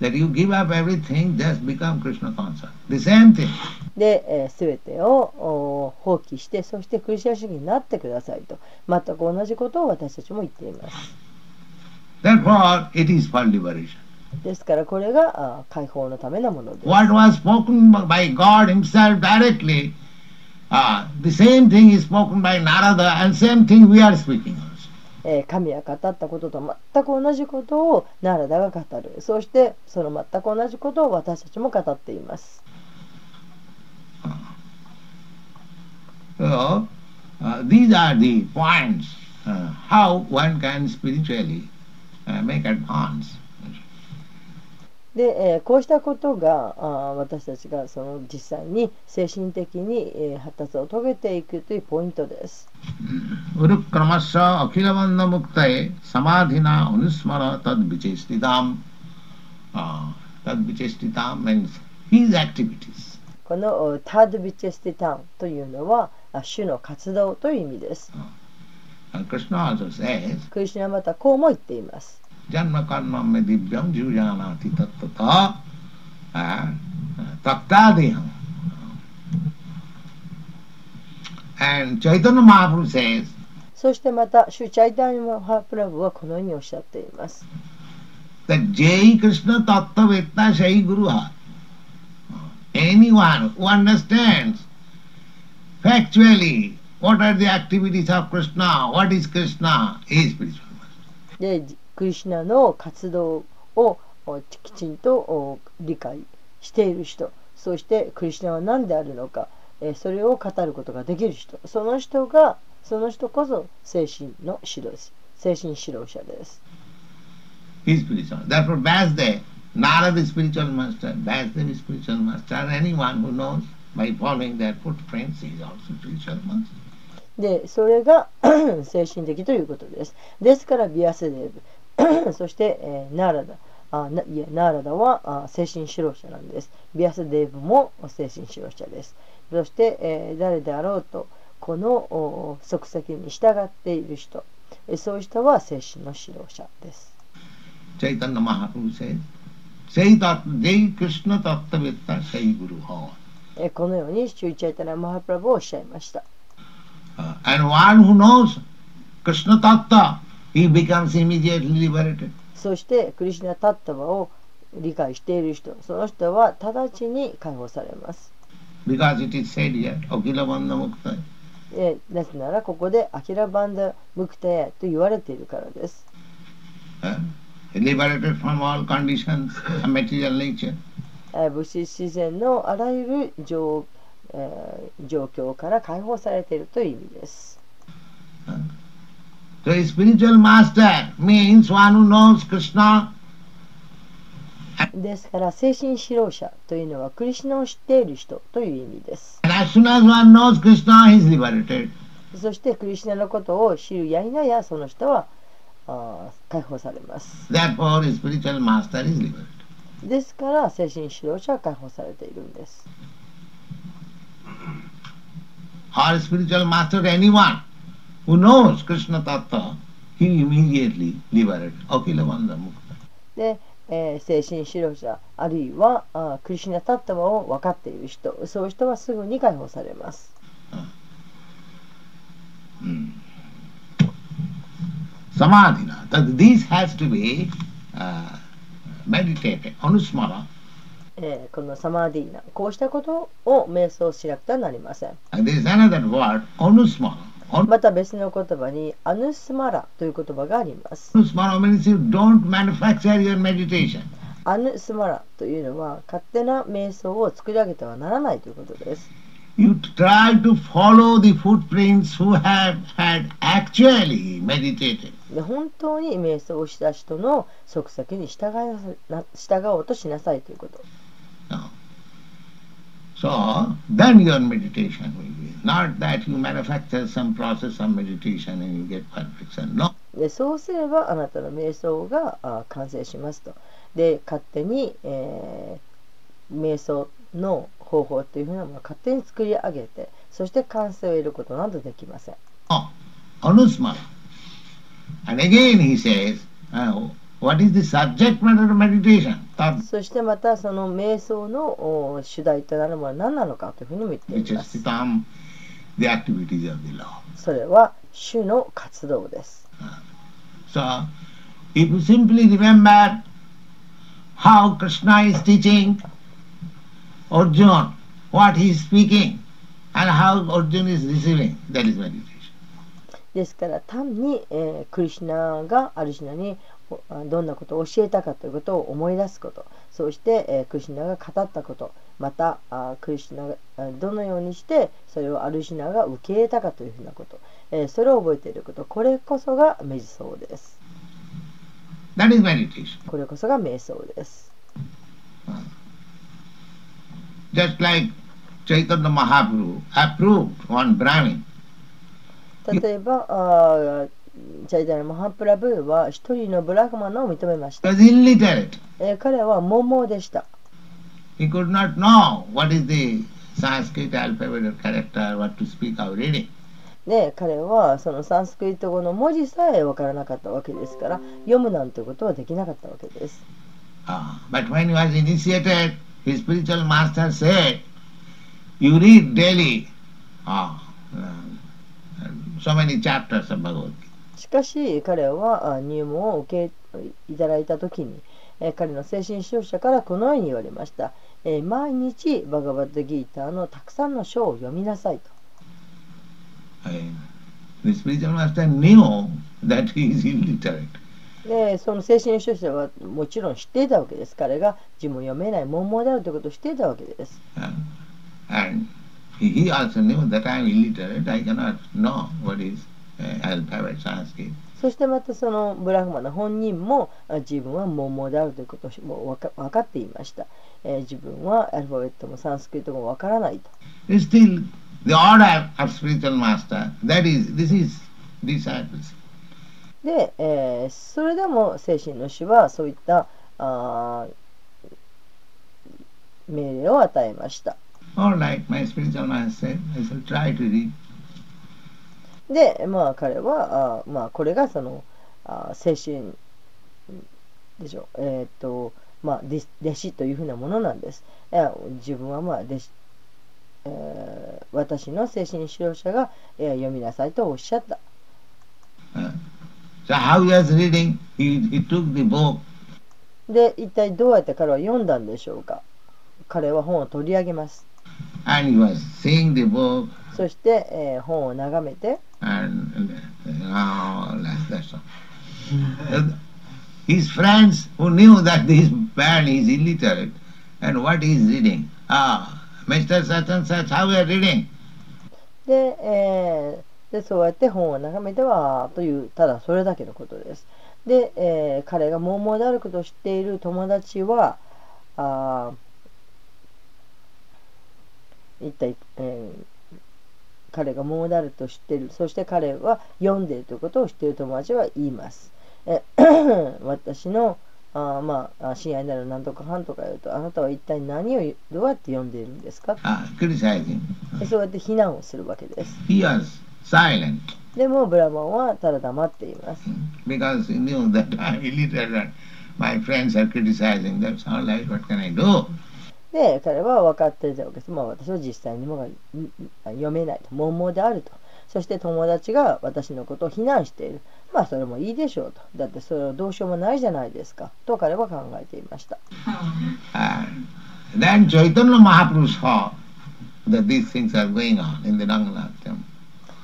that you give up everything, just become Krishna conscious. The same thing. で、えー、全てをお放棄してそしてクリシュナ主義になってくださいと全く同じことを私たちも言っています。Therefore, it is for liberation. ですからこれがあ解放のためのものです。What was spoken by God Himself directly, uh, the same thing is spoken by Narada, and same thing we are speaking also. えー、神は語ったことと全く同じことを奈良田が語るそしてその全く同じことを私たちも語っています。So, uh, these are the で、えー、こうしたことがあ私たちがその実際に精神的に、えー、発達を遂げていくというポイントです。このク、タイ、サーディナ、ッチェスティ、タッビチェスティダム、means his activities. このタッドビスティンというのは主の活動という意味です。クリシナはまたこうも言っています。Janma karma me divyam jujanati tattata uh, tattadiham. And Chaitanya Mahaprabhu says, そしてまた、主チャイタニマハプラブはこのようにおっしゃっています。 that Jai Krishna Tattva Vetta Shai Guru Ha. Anyone who understands factually what are the activities of Krishna, what is Krishna, is spiritual master. で、クリシュナの活動をおきちんとお理解している人、そしてクリシュナは何であるのか、えーそれを語ることができる人、その人が、その人こそ精神の指導。精神指導者です。He is spiritual. Therefore, Vyasdev, Narada is spiritual master, Vyasdev is spiritual master, anyone who knows by following their footprints is also spiritual master. で、それが精神的ということです。ですから、ビアセデーブ、そして、えーナーラダ、あないやナーラダはあ精神指導者なんです。ビアセデーブも精神指導者です。そして、えー誰であろうと、このお即席に従っている人、えーそういう人は精神の指導者です。Chaitanya Mahaprabhu says, Sai tat, Jai Krishna Tattva Vetta Shai Guru Ha. えーこのように、シュイチャイタナ・マハプラブはおっしゃいました。Uh, and one who knows Krishna Tattva, そしてクリシナタッタバを理解している人。その人は直ちに解放されます。なぜならここでアキラバンダムクタヤと言われているからです。物質自然のあらゆる状,、えー、状況から解放されているという意味です、ですから精神指導者というのはクリシナを知っている人という意味です。そしてクリシナのことを知るやいなやその人は解放されます。ですから精神指導者は解放されているんです。Our spiritual master. Who knows Krishna Tattva, he immediately liberated. Akila Bandha Mukta. で、えー精神指導者あるいはあークリシュナタッタワを分かっている人そういう人はすぐに解放されます。Samadhina. That this has to be uh, meditated, anusmara. えーこのサマーディーナこうしたことを瞑想しなくてはなりません And there is another word, anusmara. また別の言葉にアヌスマラという言葉があります。アヌスマラというのは勝手な瞑想を作り上げてはならないということです。で本当に瞑想をした人の足先に従,従おうとしなさいということ。So then your meditation will be not that you manufacture some process of meditation and you get perfection. No. でそうすればあなたの瞑想があ完成しますと。で勝手に、えー、瞑想の方法というふうなものを勝手に作り上げてそして完成を得ることなどできません。Oh, anusmara. And again he says, uh, what is the subject matter of meditation? そしてまたその瞑想のお主題となるものは何なのかというふうにも言っています。the activities of the Lord. それは主の活動です。So, if you simply remember how Krishna is teaching Arjuna, what he is speaking, and how Arjuna is receiving, that is meditation. ですから単に、えークリシュナがアルシュナにどんなことを教えたかということを思い出すこと。そして、えークリシュナが語ったこと。またあクリシュナがあどのようにしてそれをアルシュナが受け入れたかというふうなこと、えーそれを覚えていること。これこそが瞑想です。That is meditation. これこそが瞑想です。Just like Chaitanya Mahaprabhu approved one Brahmin. 例えばチャイダル・マハプラブーは一人のブラグマンを認めました。えー、彼は桃モモでした。ね、彼はそのサンスクリット語の文字さえ分からなかったわけですから読むなんてことはできなかったわけです。ああしかし彼はあ入門を受けいただいた時に、えー彼の精神指導者からこのように言われました。えー毎日バガバッドギーターのたくさんの書を読みなさいと。And the spiritual master knew that he is illiterate. でその精神指導者はもちろん知っていたわけです。彼が字も読めない盲毛であるということを知っていたわけです。Uh, and he, he also knew that I am illiterate, I cannot know what is そしてまたそのブラフマの本人も自分は桃であるということを分かっていました。えー、自分はアルファベットもサンスクリットも分からないと。で、えー、それでも精神の死はそういったあ命令を与えました。でまあ彼はあー、まあ、これがそのあー精神でしょ。うえーっとまあ弟子というふうなものなんです。いや自分はまあ弟子、えー私の精神指導者が、えー読みなさいとおっしゃった。Uh, so how he was reading, he, he took the book. で一体どうやって彼は読んだんでしょうか。彼は本を取り上げます。And he was seeing the book そして、えー本を眺めて His friends who knew that this man is illiterate and what he is reading. Ah, Mr. Such and such, how you are reading? で,、えーでそうやって本を眺めてはというただそれだけのことですで、えー彼が盲毛であることを知っている友達はあ一体、えー彼が盲毛であると知っているそして彼は読んでいるということを知っている友達は言いますえ 私のあーまああ親愛なるなんとかはんとか言うとあなたは一体何をどうやって読んでいるんですか？Ah, criticizing. でそうやって非難をするわけです。He was silent でもブラマンはただ黙っています。because he knew that I'm illiterate my friends are criticizing. That's all right, what can I do? で、彼は分かっていたわけです。まあ私は実際にも読めないと、盲であると。そして友達が私のことを非難している。まあそれもいいでしょうと。だってそれはどうしようもないじゃないですか。と彼は考えていました。Then Chaitanya Mahaprabhu saw that these things are going on in the Ranganath temple.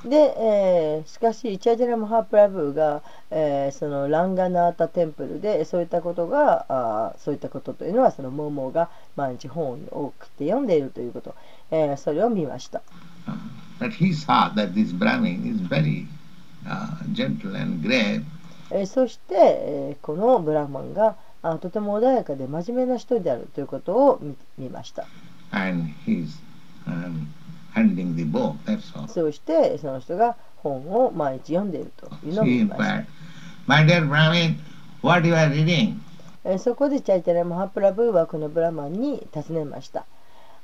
で、えーしかし、チャイジャラ・マハプラブーが、えーそのランガナータテンプルでそういったことがあーそういったことというのはそのモーモーが毎日本を送って読んでいるということ、えーそれを見ました。Uh, But he saw that this Brahmin is very uh, gentle and grave. えーそして、えーこのブラフマンがあとても穏やかで真面目な人であるということを見見ました。and he's um, そうしてその人が本を毎日読んでいるというの。そこでチャイタレ・マハプラブーはこのブラマンに尋ねました。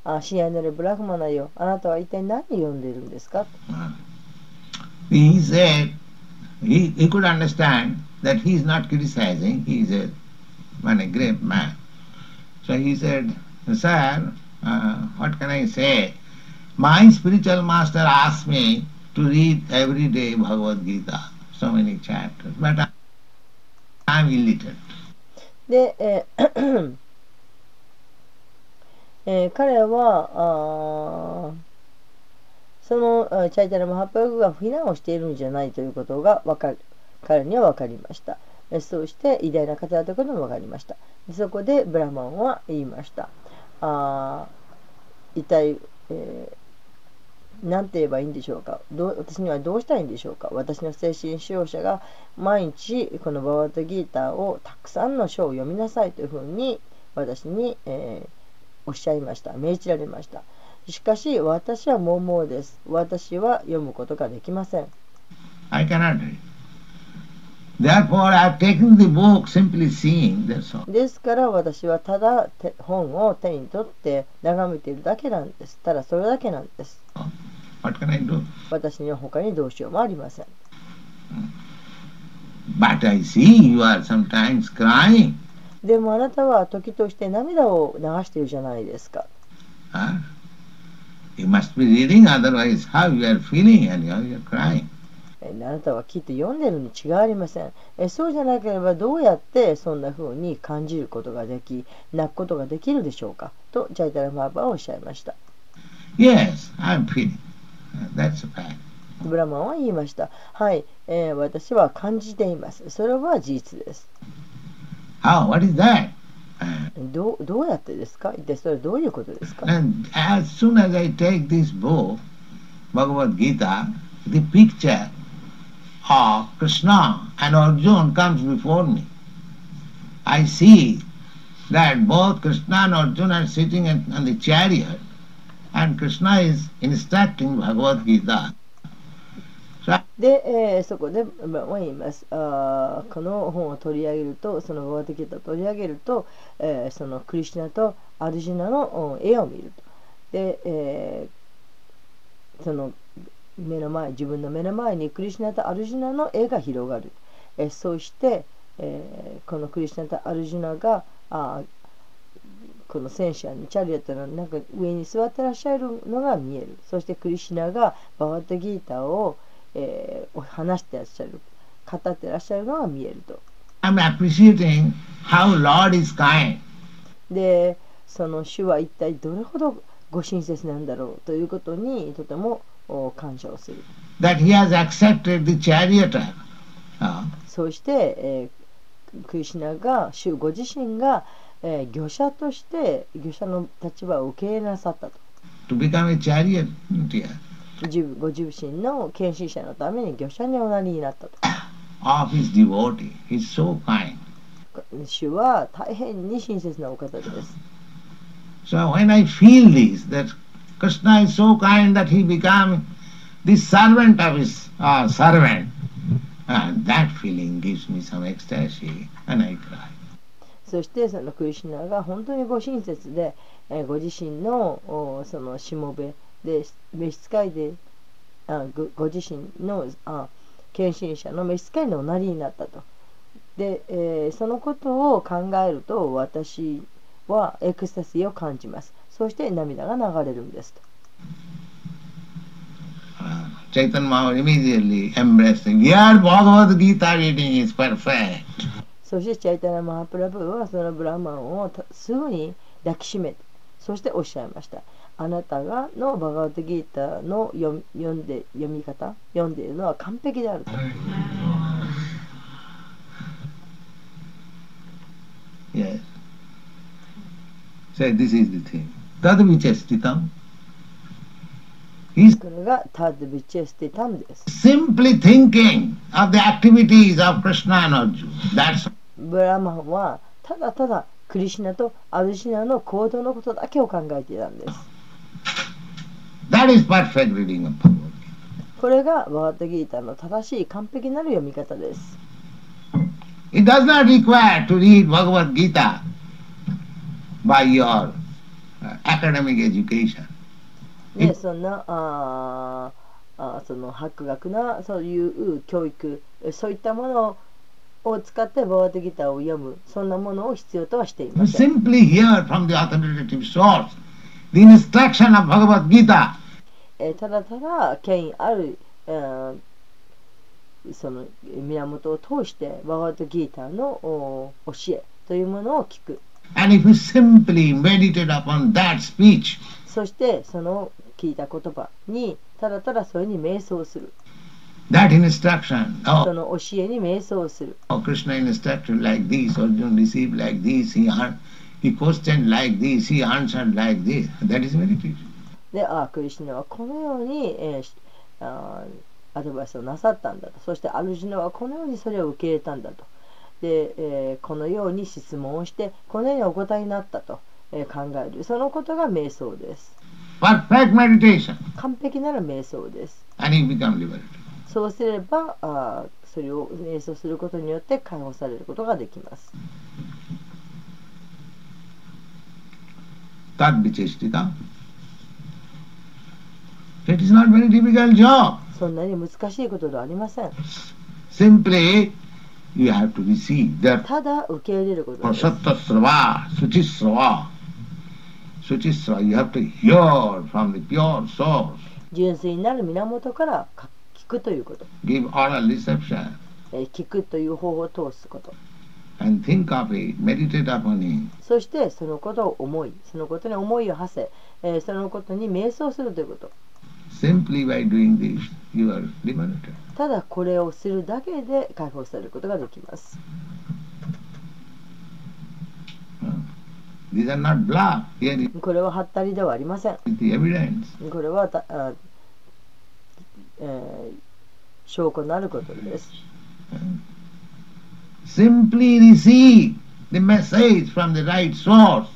あ親愛なるブラフマナよ、あなたは一体何を読んでいるんですか？Uh, what can I say? My spiritual master asked me to read every day Bhagavad Gita, so many chapters, but I, I'm illiterate. で、えーえー彼はあそのチャイタラ・マハプラブが非難をしているんじゃないということがかる彼には分かりました。そうして偉大な方だということも分かりました。そこでブラマンは言いました。あ一体、えーなんて言えばいいんでしょうか？どう私にはどうしたらいいんでしょうか？私の精神使用者が毎日このバワートギーターをたくさんの書を読みなさいというふうに私に、えーおっしゃいました。命じられました。しかし私は盲々です。私は読むことができません。I cannot read. Therefore, I have taken the book simply seeing, that's all. ですから私はただ手本を手に取って眺めているだけなんです。ただそれだけなんです What can I do? 私には他にどうしようもありません But I see you are sometimes crying. でもあなたは時として涙を流しているじゃないですか Huh? You must be reading, otherwise, how you are feeling and how you are crying. えあなたはきっと読んでるに違いありませんえそうじゃなければどうやってそんな風に感じることができ泣くことができるでしょうか？とジャイタラ・マーバーはおっしゃいました Yes, I am feeling. Uh, That's a fact. ブラマンは言いましたはい、えー私は感じていますそれは事実です How? What is that? Uh, どうどうやってですか一体それはどういうことですか and as soon as I take this book, Bhagavad Gita, the picture of Krishna and Arjuna comes before me. I see that both Krishna and Arjuna are sitting on the chariot, で、えーそこでまあ言います。あこの本を取り上げるとそのバワテキータを取り上げると、えーそのクリシナとアルジナの絵を見ると。で、えーその目の前自分の目の前にクリシナとアルジナの絵が広がる、えーそして、えーこのクリシナとアルジナがあこの戦車にチャリオットのなんか上に座ってらっしゃるのが見えるそしてクリシュナがバワットギーターを、えー話してらっしゃる語ってらっしゃるのが見えると I'm appreciating how Lord is kind. でその主は一体どれほどご親切なんだろうということにとてもお感謝をする that he has accepted the charioteer. Uh, そして、えークリシュナが主ご自身が、えー漁者として漁者の立場を受け入れなさったとご自身の献身者のために漁者におなりになったと of his devotee. He's so kind. 主は大変に親切なお方です So when I feel this, that Krishna is so kind that he become the servant of his uh, servant, uh, that feeling gives me some ecstasy and I cry. そしてそのクリシュナが本当にご親切で、えーご自身のそのしもべで召使いであごご自身のあ献身者の召使いのおなりになったと。で、えーそのことを考えると私はエクスタシーを感じます。そして涙が流れるんですと。Uh, Chaitanya Mahaprabhu immediately embraced him. Your Bhagavad Gita reading is perfect. そしてチャイタナ・マハプラブはそのブラマンをすぐに抱きしめてそしておっしゃいましたあなたがのバガワットギータの読み読んで読み方読んでいるのは完璧であると Yes. Say this is the thing. Tadvichastitam. れがタッドビチェスティタムです simply thinking of the activities of Krishna and Arjuna. That's ブラマンはただただクリシュナとアルシナの行動のことだけを考えていたんです that is perfect reading of Bhagavad Gita. これがバガワットギーターの正しい完璧なる読み方です It does not require to read Bhagavad Gita by your uh, academic education. ね、そんなああその博学なそういう教育そういったものを使ってバーデギターを読むそんなものを必要とはしていません。ただただ権威ある、えー、その源を通してバーデギターの教えというものを聞く。And if you simply meditate upon that speech, そしてその聞いた言葉にただただそれに瞑想する that instruction, そ oh, の教えに瞑想する oh Krishna instructed like this, Arjuna received like this, he, he questioned like this, he answered like this. That is meditation. で、ああ、クリシュナはこのように、えーしあーアドバイスをなさったんだと。そしてアルジュナはこのようにそれを受け入れたんだと。で、えーこのように質問をして、このようにお答えになったと、えー考える。そのことが瞑想です。Perfect meditation, 完璧なら瞑想です。and you become liberated. そうすれば、あーそれを瞑想することによって解放されることができます。Tad vichestika. It is not very difficult job. そんなに難しいことではありません。Simply, you have to receive. Therefore, ただ受け入れることです。純粋になる源から聞くということ。Give oral 聞くという方法を通すこと。Think of it, meditate upon it. そしてそのことを思い、そのことに思いを馳せ、えー、そのことに瞑想するということ。Simply by doing this, you are liberated. ただこれをするだけで解放することができます。These are not bluff. Here is これはハったりではありません。the evidence. これはたあ、えー証拠のあることです。Simply receive the message from the right source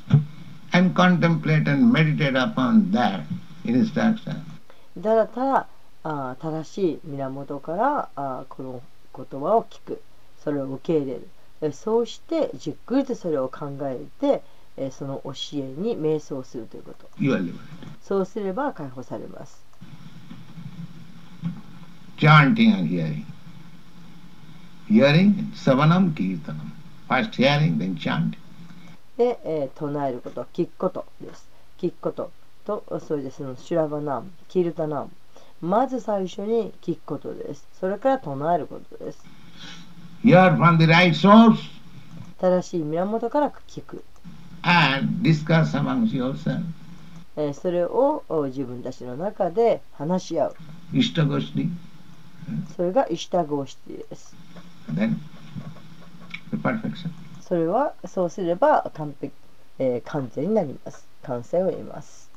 and contemplate and meditate upon that instruction. ただただあ正しい源からあこの言葉を聞く。それを受け入れる。えそうしてじっくりとそれを考えて、え、その教えに瞑想するということ。そうすれば解放されます。chanting and hearing hearing sabanam kirtanam で、え、唱えること。聞くことです。聞くこととそれでそのシュラバナムキルタナム。まず最初に聞くことです。それから唱えることです。Hear from the right 正しい源から聞く。それを自分たちの中で話し合う。それがイシタゴシティです。それはそうすれば完,璧、えー、完全になります。完成を言います。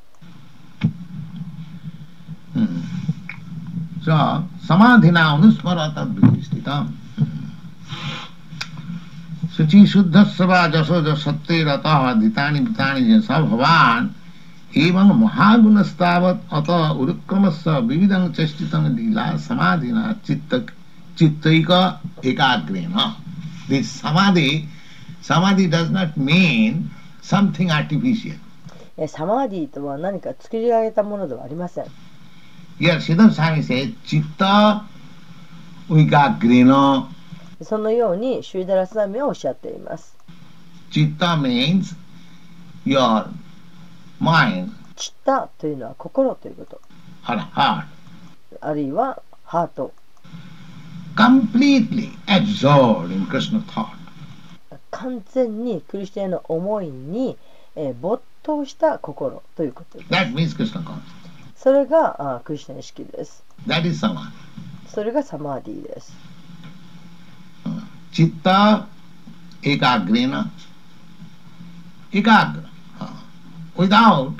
サマーディナーのスパラタブリスティタン。Suchi shuddhasva jaso jasatte rataha ditani vitani jasa bhavan एवं महागुणस्तावत अत उरुक्रमस्य विविधं चेष्टितं लीला समाधिना चित्त चित्तैक एकाग्रेण दिस समाधि समाधि does not mean something artificial えーサマーディとは何か作り上げたものではありません。 here Siddhar Swami says chitta vikagrena そのようにシュダラスナミはおっしゃっています。チッタというのは心ということ。あるいはハート。完全にクリスチャンの思いに、え、没頭した心ということです。それがあクリスチャン意識です。That is それがサマーディです。Chitta ekagrena ekagra uh, without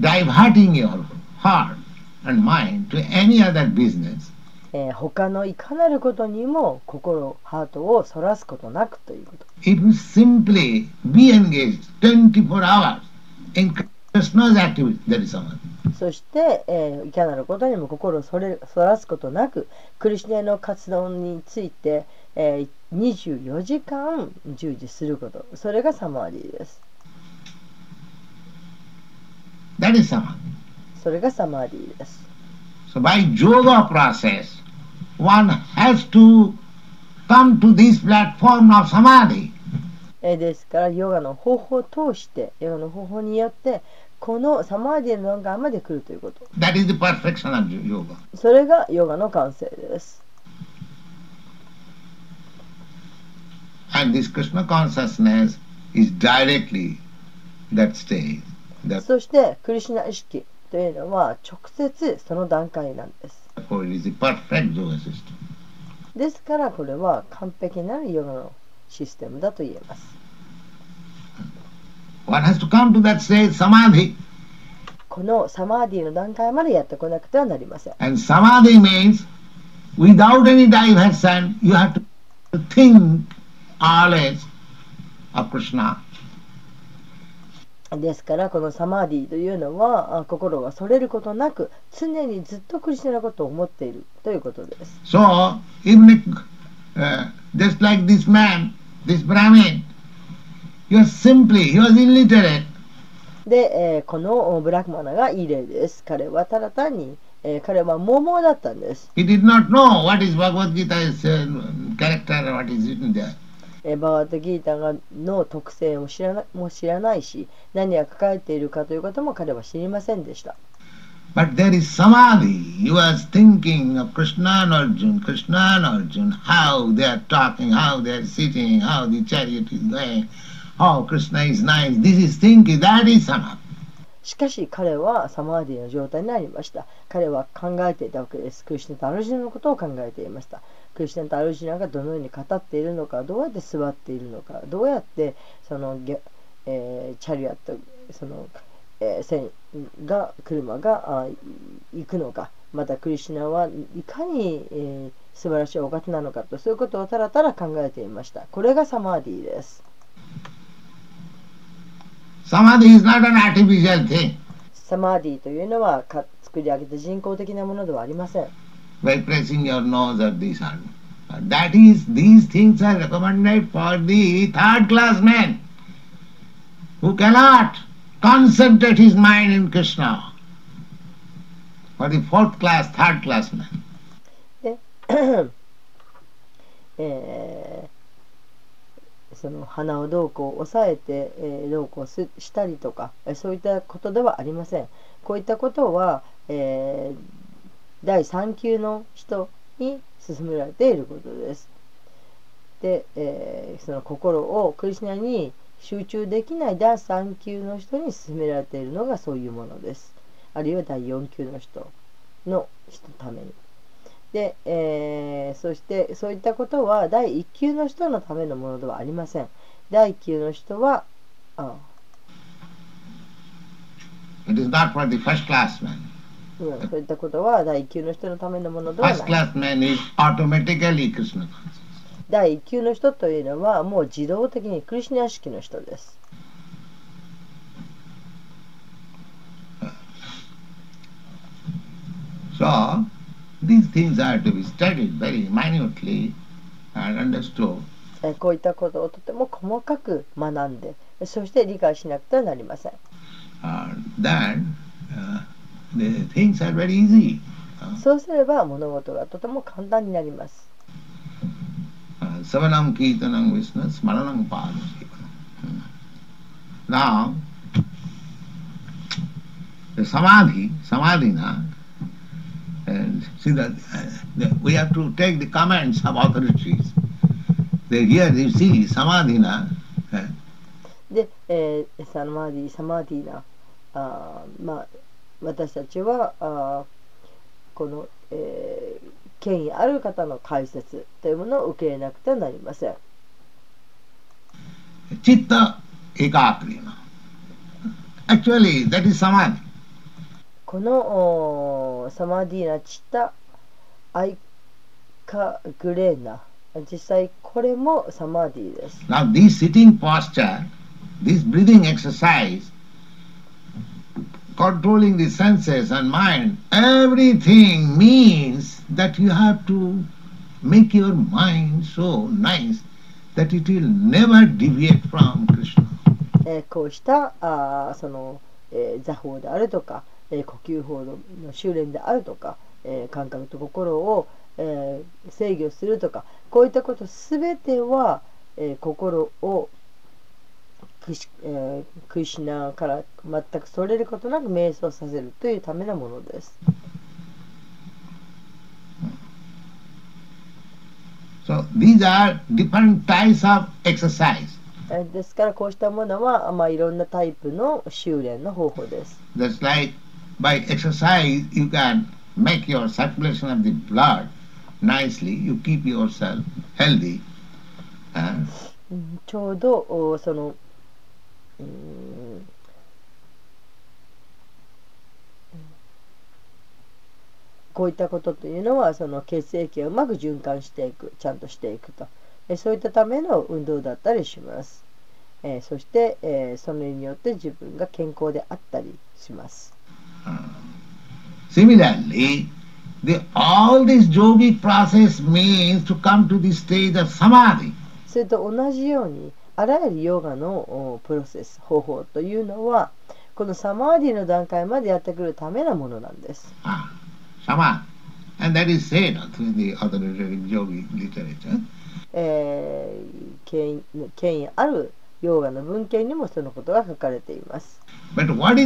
diverting your heart and mind to any other business えー他のいかなることにも心、ハートをそらすことなくということ。if you simply be engaged 24 hours in Krishna's activity that is samadhi そして、えーいかなることにも心をそれそらすことなくクリシュナの活動について、えー、24時間従事すること。それがサマーディーです。That それがサマーディーです。So by yoga process one has to come to ですからヨガの方法を通してヨガの方法によってこのサマーディの段まで来るということ。それがヨガの完成です。And this Krishna consciousness is directly that stage. That- そしてクリシュナ意識というのは直接その段階なんです.ですからこれは完璧なるヨガのシステムだと言えます One has to come to that stage, samadhi. このサマーディの段階までやってこなくてはなりません And samadhi means without any diversion, you have to think always of Krishna. ですからこのサマーディというのはあ心がそれることなく常にずっとクリシュナのことを思っているということです So, even if, uh, just like this man, this Brahmin, he was simply, he was illiterate. で、えーこのブラックマナがいい例です彼はただ単に、えー彼は桃だったんです He did not know what is Bhagavad Gita's uh, character, what is written there. えーバガワットギータがの特性も知らなも知らないし何が書かれているかということも彼は知りませんでした But there is samadhi. He was thinking of Krishna and Arjun, Krishna and Arjun, how they are talking, how they are sitting, how the chariot is going, how Krishna is nice. This is thinking, that is samadhi. しかし彼はサマーディの状態になりました彼は考えていたわけですクリシュナとアルジュナのことを考えていましたクリシュナとアルジュナがどのように語っているのかどうやって座っているのかどうやってその、げえーチャリアットその、えー線が車が行くのかまたクリシュナはいかに、えー素晴らしいお方なのかとそういうことをたらたら考えていました。これがサマーディです。Samadhi is not an artificial thing. サマーディというのはか作り上げた人工的なものではありません by pressing your nose or this or that is these things are recommended for the third class man who cannot concentrate his mind in krishna for the fourth class third class man えーその鼻をどうこう押さえて、えーどうこうすしたりとかえーそういったことではありませんこういったことは、えー第3級の人に勧められていることです。で、えーその心をクリシュナに集中できない第3級の人に勧められているのがそういうものです。あるいは第4級の人の人ために。で、えーそしてそういったことは第1級の人のためのものではありません。第1級の人はあ it is not for the first class man そういったことは第1級の人のためのものではない。第1級の人というのはもう自動的にクリスナ式の人です。So, こういったことをとても細かく学んで、そして理解しなくてはなりません。そうすれば物事がとても簡単になります。で、サマーディ、サマーディーナ、ま、私たちはあーこの、えー権威ある方の解説というものを受け入れなくてはなりません Chitta Ekakrina. Actually, that is Samadhi. このサマーディーナチタアイカグレーナ実際これもサマーディーです Now, this sitting posture, this breathing exercise, controlling the senses and mind, everything means that you have to make your mind so nice that it will never deviate from Krishna. えーこうしたあその、えー座法であるとか、えー呼吸法の修練であるとか、えー感覚と心を、えー制御するとかこういったことすべては、えー心をクシ,、えー、クシナから全くそれることなく瞑想させるというためのものです。So, these are different types of exercise. ですからこうしたものは、まあ、いろんなタイプの修練の方法です。Nicely, you keep yourself healthy. Uh, ちょうどそのうーん。こういったことというのはその血液をうまく循環していくちゃんとしていくと。えそういったための運動だったりします、えーそして、えーそれによって自分が健康であったりします。Similarly, the, all this yogic process means to come to the stage of samadhi. それと同じようにあらゆるヨガのプロセス方法というのはこのサマーディの段階までやってくるためのものなんです。サマー And that is Zena to the other yogi literature. 権威あるヨガの文献にもそのことが書かれています。But what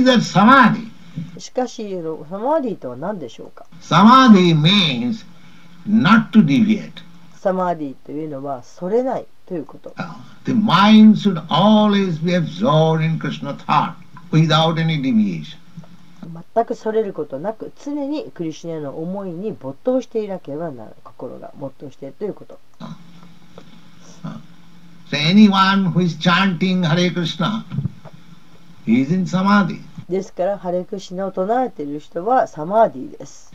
しかし、サマーディとは何でしょうか？サマーディ means not to deviate. サマーディというのはそれない。ということ Uh, the mind should always be absorbed in Krishna thought without any deviation. 全くそれることなく常にクリシュナの思いに没頭していなければならない心が没頭しているということ So anyone who is chanting Hare Krishna, is in samadhi. ですからハレクシナを唱えている人はサマーディです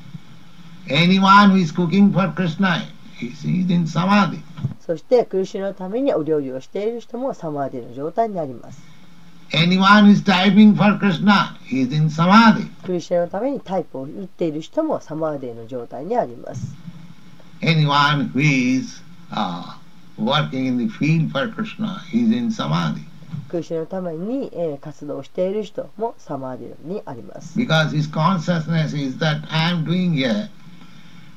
Anyone who is cooking for Krishna, he is he is in samadhi. そしてクリシュナのためにお料理をしている人もサマーディの状態になります Anyone is typing for Krishna, he is in samadhi. クリシュナのためにタイプを打っている人もサマーディの状態にあります Anyone who is uh, working in the field for Krishna, he is in samadhi. クリシュナのために、えー活動している人もサマーディにあります。Because his consciousness is that I am doing here for satisfaction of Krishna.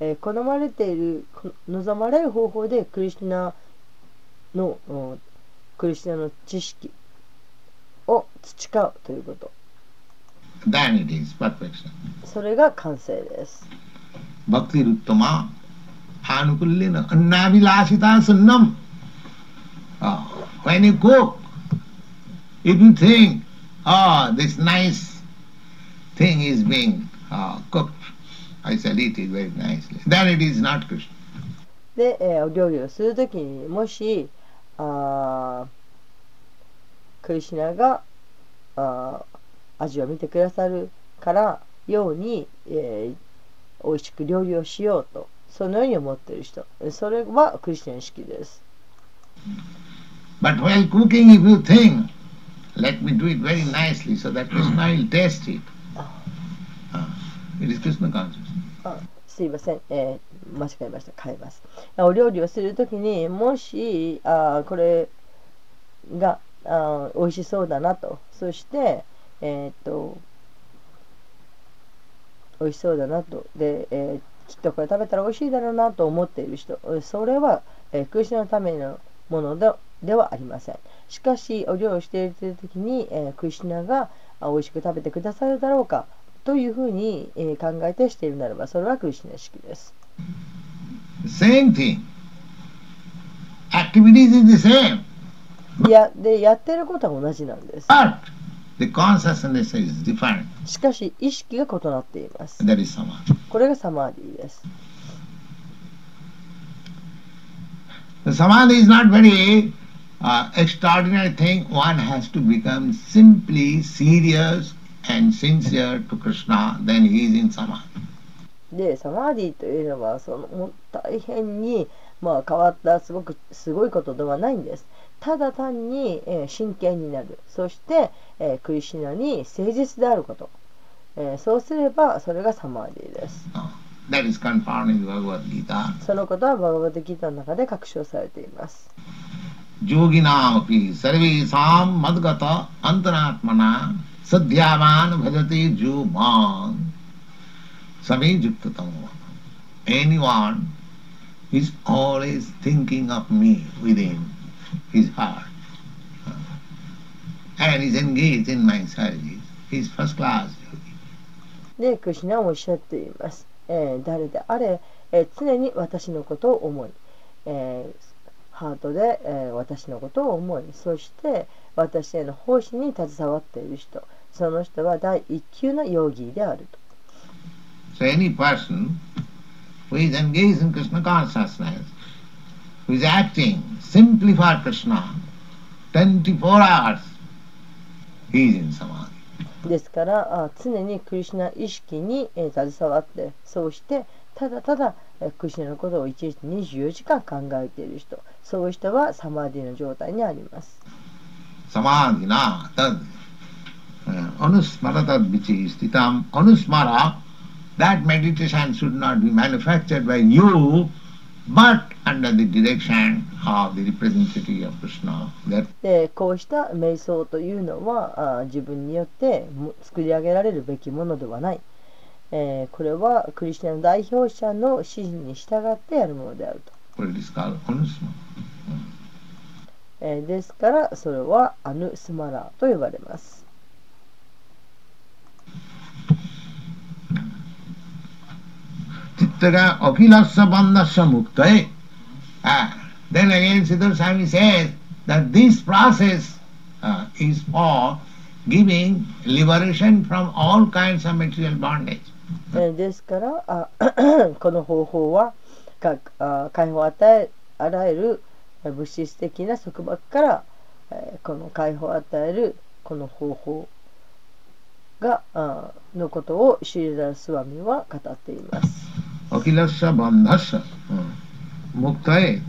えー好まれている、こ望まれる方法でクリシュナの、うんクリシュナの知識を培うということ。Then it is perfection. それが完成です。Bhakti Ruttama Anukullena Annavilasita Sunnam. Uh, when you cook, if you think, oh, this nice thing is being uh, cooked, I shall eat it very nicely, then it is not Krishna. で、えーお料理をするときにもしあークリシュナがあー味を見てくださるからように、えー美味しく料理をしようとそのように思っている人それはクリスチャン意識です。But while cooking, if you think, let me do it very nicely so that Krishna will taste it, uh, it is Krishna consciousness. あすいません、えー間違えました。変えます。お料理をするときにもしあこれがあ美味しそうだなと。そしてえーっと美味しそうだなと。で、えーきっとこれ食べたら美味しいだろうなと思っている人それは、えー、クリスチャンのためのものでではありません。しかしお料理をしているときに、えークリスチャンが美味しく食べてくださるだろうか。というふうに、えー考えてしているならばそれはクリスチャン意識です Same thing. Activities is the same. いやでやってることは同じなんです But the consciousness is different. しかし意識が異なっています。That is samadhi. これがサマーディです。The samadhi is not very uh, extraordinary thing. One has to become simply serious and sincere to Krishna, then he is in samadhi. で、サマーディというのはその大変に、まあ、変わったすごくすごいことではないんです。ただ単に、えー、真剣になる。そして、えー、クリシナに誠実であること。えー、そうすればそれがサマーディです。That is confirmed in Bhagavad Gita. そのことはバガバディギーの中で確証されています。ジョギナーピー、サルビーサーマドガタ、アントナーマナー。सद्यावान् भजते जो मां समे युक्ततमो Anyone is always thinking of me within his heart and is engaged in my service. He is first class yogi. で、クリシュナはおっしゃっています。えー誰であれ、えー常に私のことを思い、えーハートで、えー私のことを思い、そして私への奉仕に携わっている人、 その人は第一級のヨギであると。So any person who is engaged in Krishna consciousness, who is acting simply for Krishna, 24 hours, he is in samadhi. ですからあ常にクリシュナ意識に、えー携わって、そうしてただただ、えークリシュナのことを1日24時間考えている人、そういう人はサマーディの状態にあります。Samadhina tad uh, anusmara tad vichi stitam anusmara that meditation should not be manufactured by you but under the direction of the representative of Krishna. でこうした瞑想というのはあ自分によっても作り上げられるべきものではない、えーこれはクリスチャンの代表者の指示に従ってやるものであると、what it is called anusmara. えーですからそれはアヌスマラと呼ばれます、Chittaga akhilasya bandhasya muktaye. Ah, then again Siddhar Swami says that this process uh, is for giving liberation from all kinds of material bondage. ですからあこの方法はかあ解放を与えあらゆる物質的な束縛から、この解放を与えるこの方法がのことをシュリダラスワミは語っています。Uh,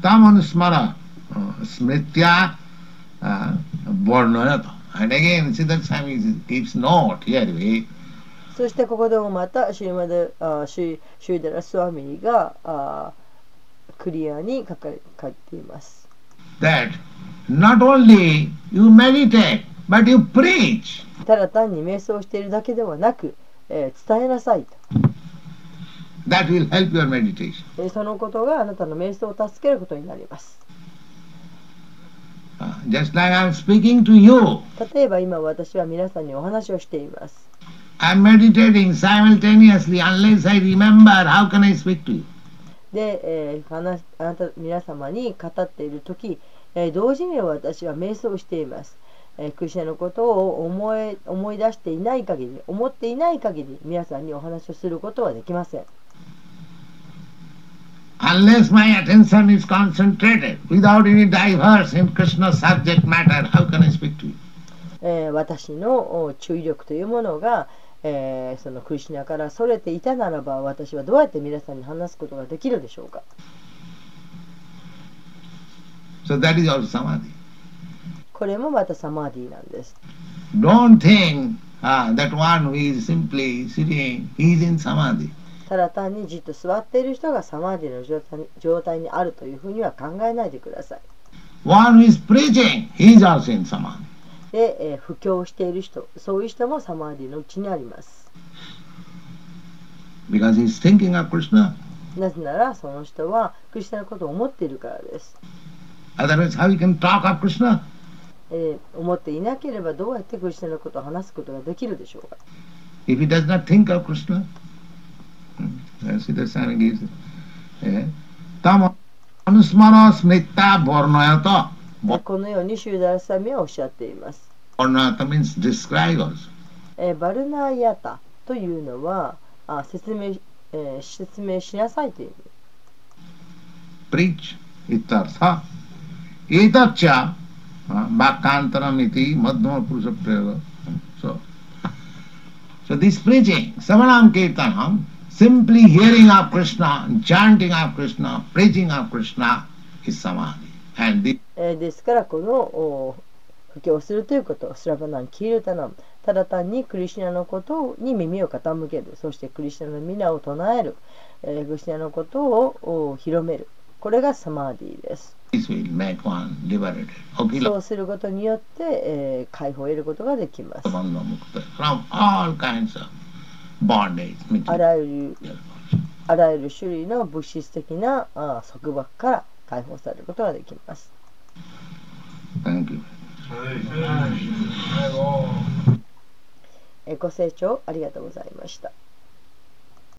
tam anusmara uh, smritya uh, varnayata. And again Siddhar Swami gives note here. eh, そしてここでもまたシュリマデあシュシュリダラスワミがあクリアに書かれ書いています。that not only you meditate but you preach. ただ単に瞑想しているだけではなく、えー伝えなさいと。That will help your meditation. えーそのことがあなたの瞑想を助けることになります。Uh, just like I'm speaking to you, 例えば今私は皆さんにお話をしています。I'm meditating simultaneously. Unless I remember, how can I speak to you? で、えー話あなた皆様に語っている時、えー同時に私は瞑想をしています。えークリスチャンのことを思い思い出していない限り、思っていない限り皆さんにお話をすることはできません。Unless my attention is concentrated without any diverse in Krishna's subject matter, how can I speak to you? えー私のお注意力というものが、えーそのクリシュナからそれていたならば私はどうやって皆さんに話すことができるでしょうか So that is also samadhi. これもまたサマーディなんです。Don't think ah, that one who is simply sitting, he is in samadhi. ただ単にじっと座っている人がサマーディの状態に状態にあるというふうには考えないでください。One who is preaching, he is also in samadhi. で、えー布教している人、そういう人もサマーディのうちにあります。Because he is thinking of Krishna. なぜならその人はクリスチャンのことを思っているからです。Otherwise, how he can talk of Krishna? えー思っていなければどうやってクリスチャンのことを話すことができるでしょうか？If he does not think of Krishna, このようにシューダラサミはおっしゃっています。バのナーヤタというのは説明,、えー、説明のなさいという意味。プリッチ、イタルサ、イタッチャ、のカンタナミティ、マドマプルサプレイヴァ。So, so this preaching, サバランケータナム。Simply hearing of krishna chanting of krishna preaching of krishna is samadhi. And this えーですからこのお布教するということスラバナンキールタナム。ただ単にクリシュナのことに耳を傾ける。そしてクリシュナの皆を唱える、えークリシュナのことをお広める。これがサマーディです。Will make one liberated. そうすることによって、えー解放を得ることができますあらゆるあらゆる種類の物質的なあ束縛から解放されることができます。Thank you. えーご清聴ありがとうござい。ました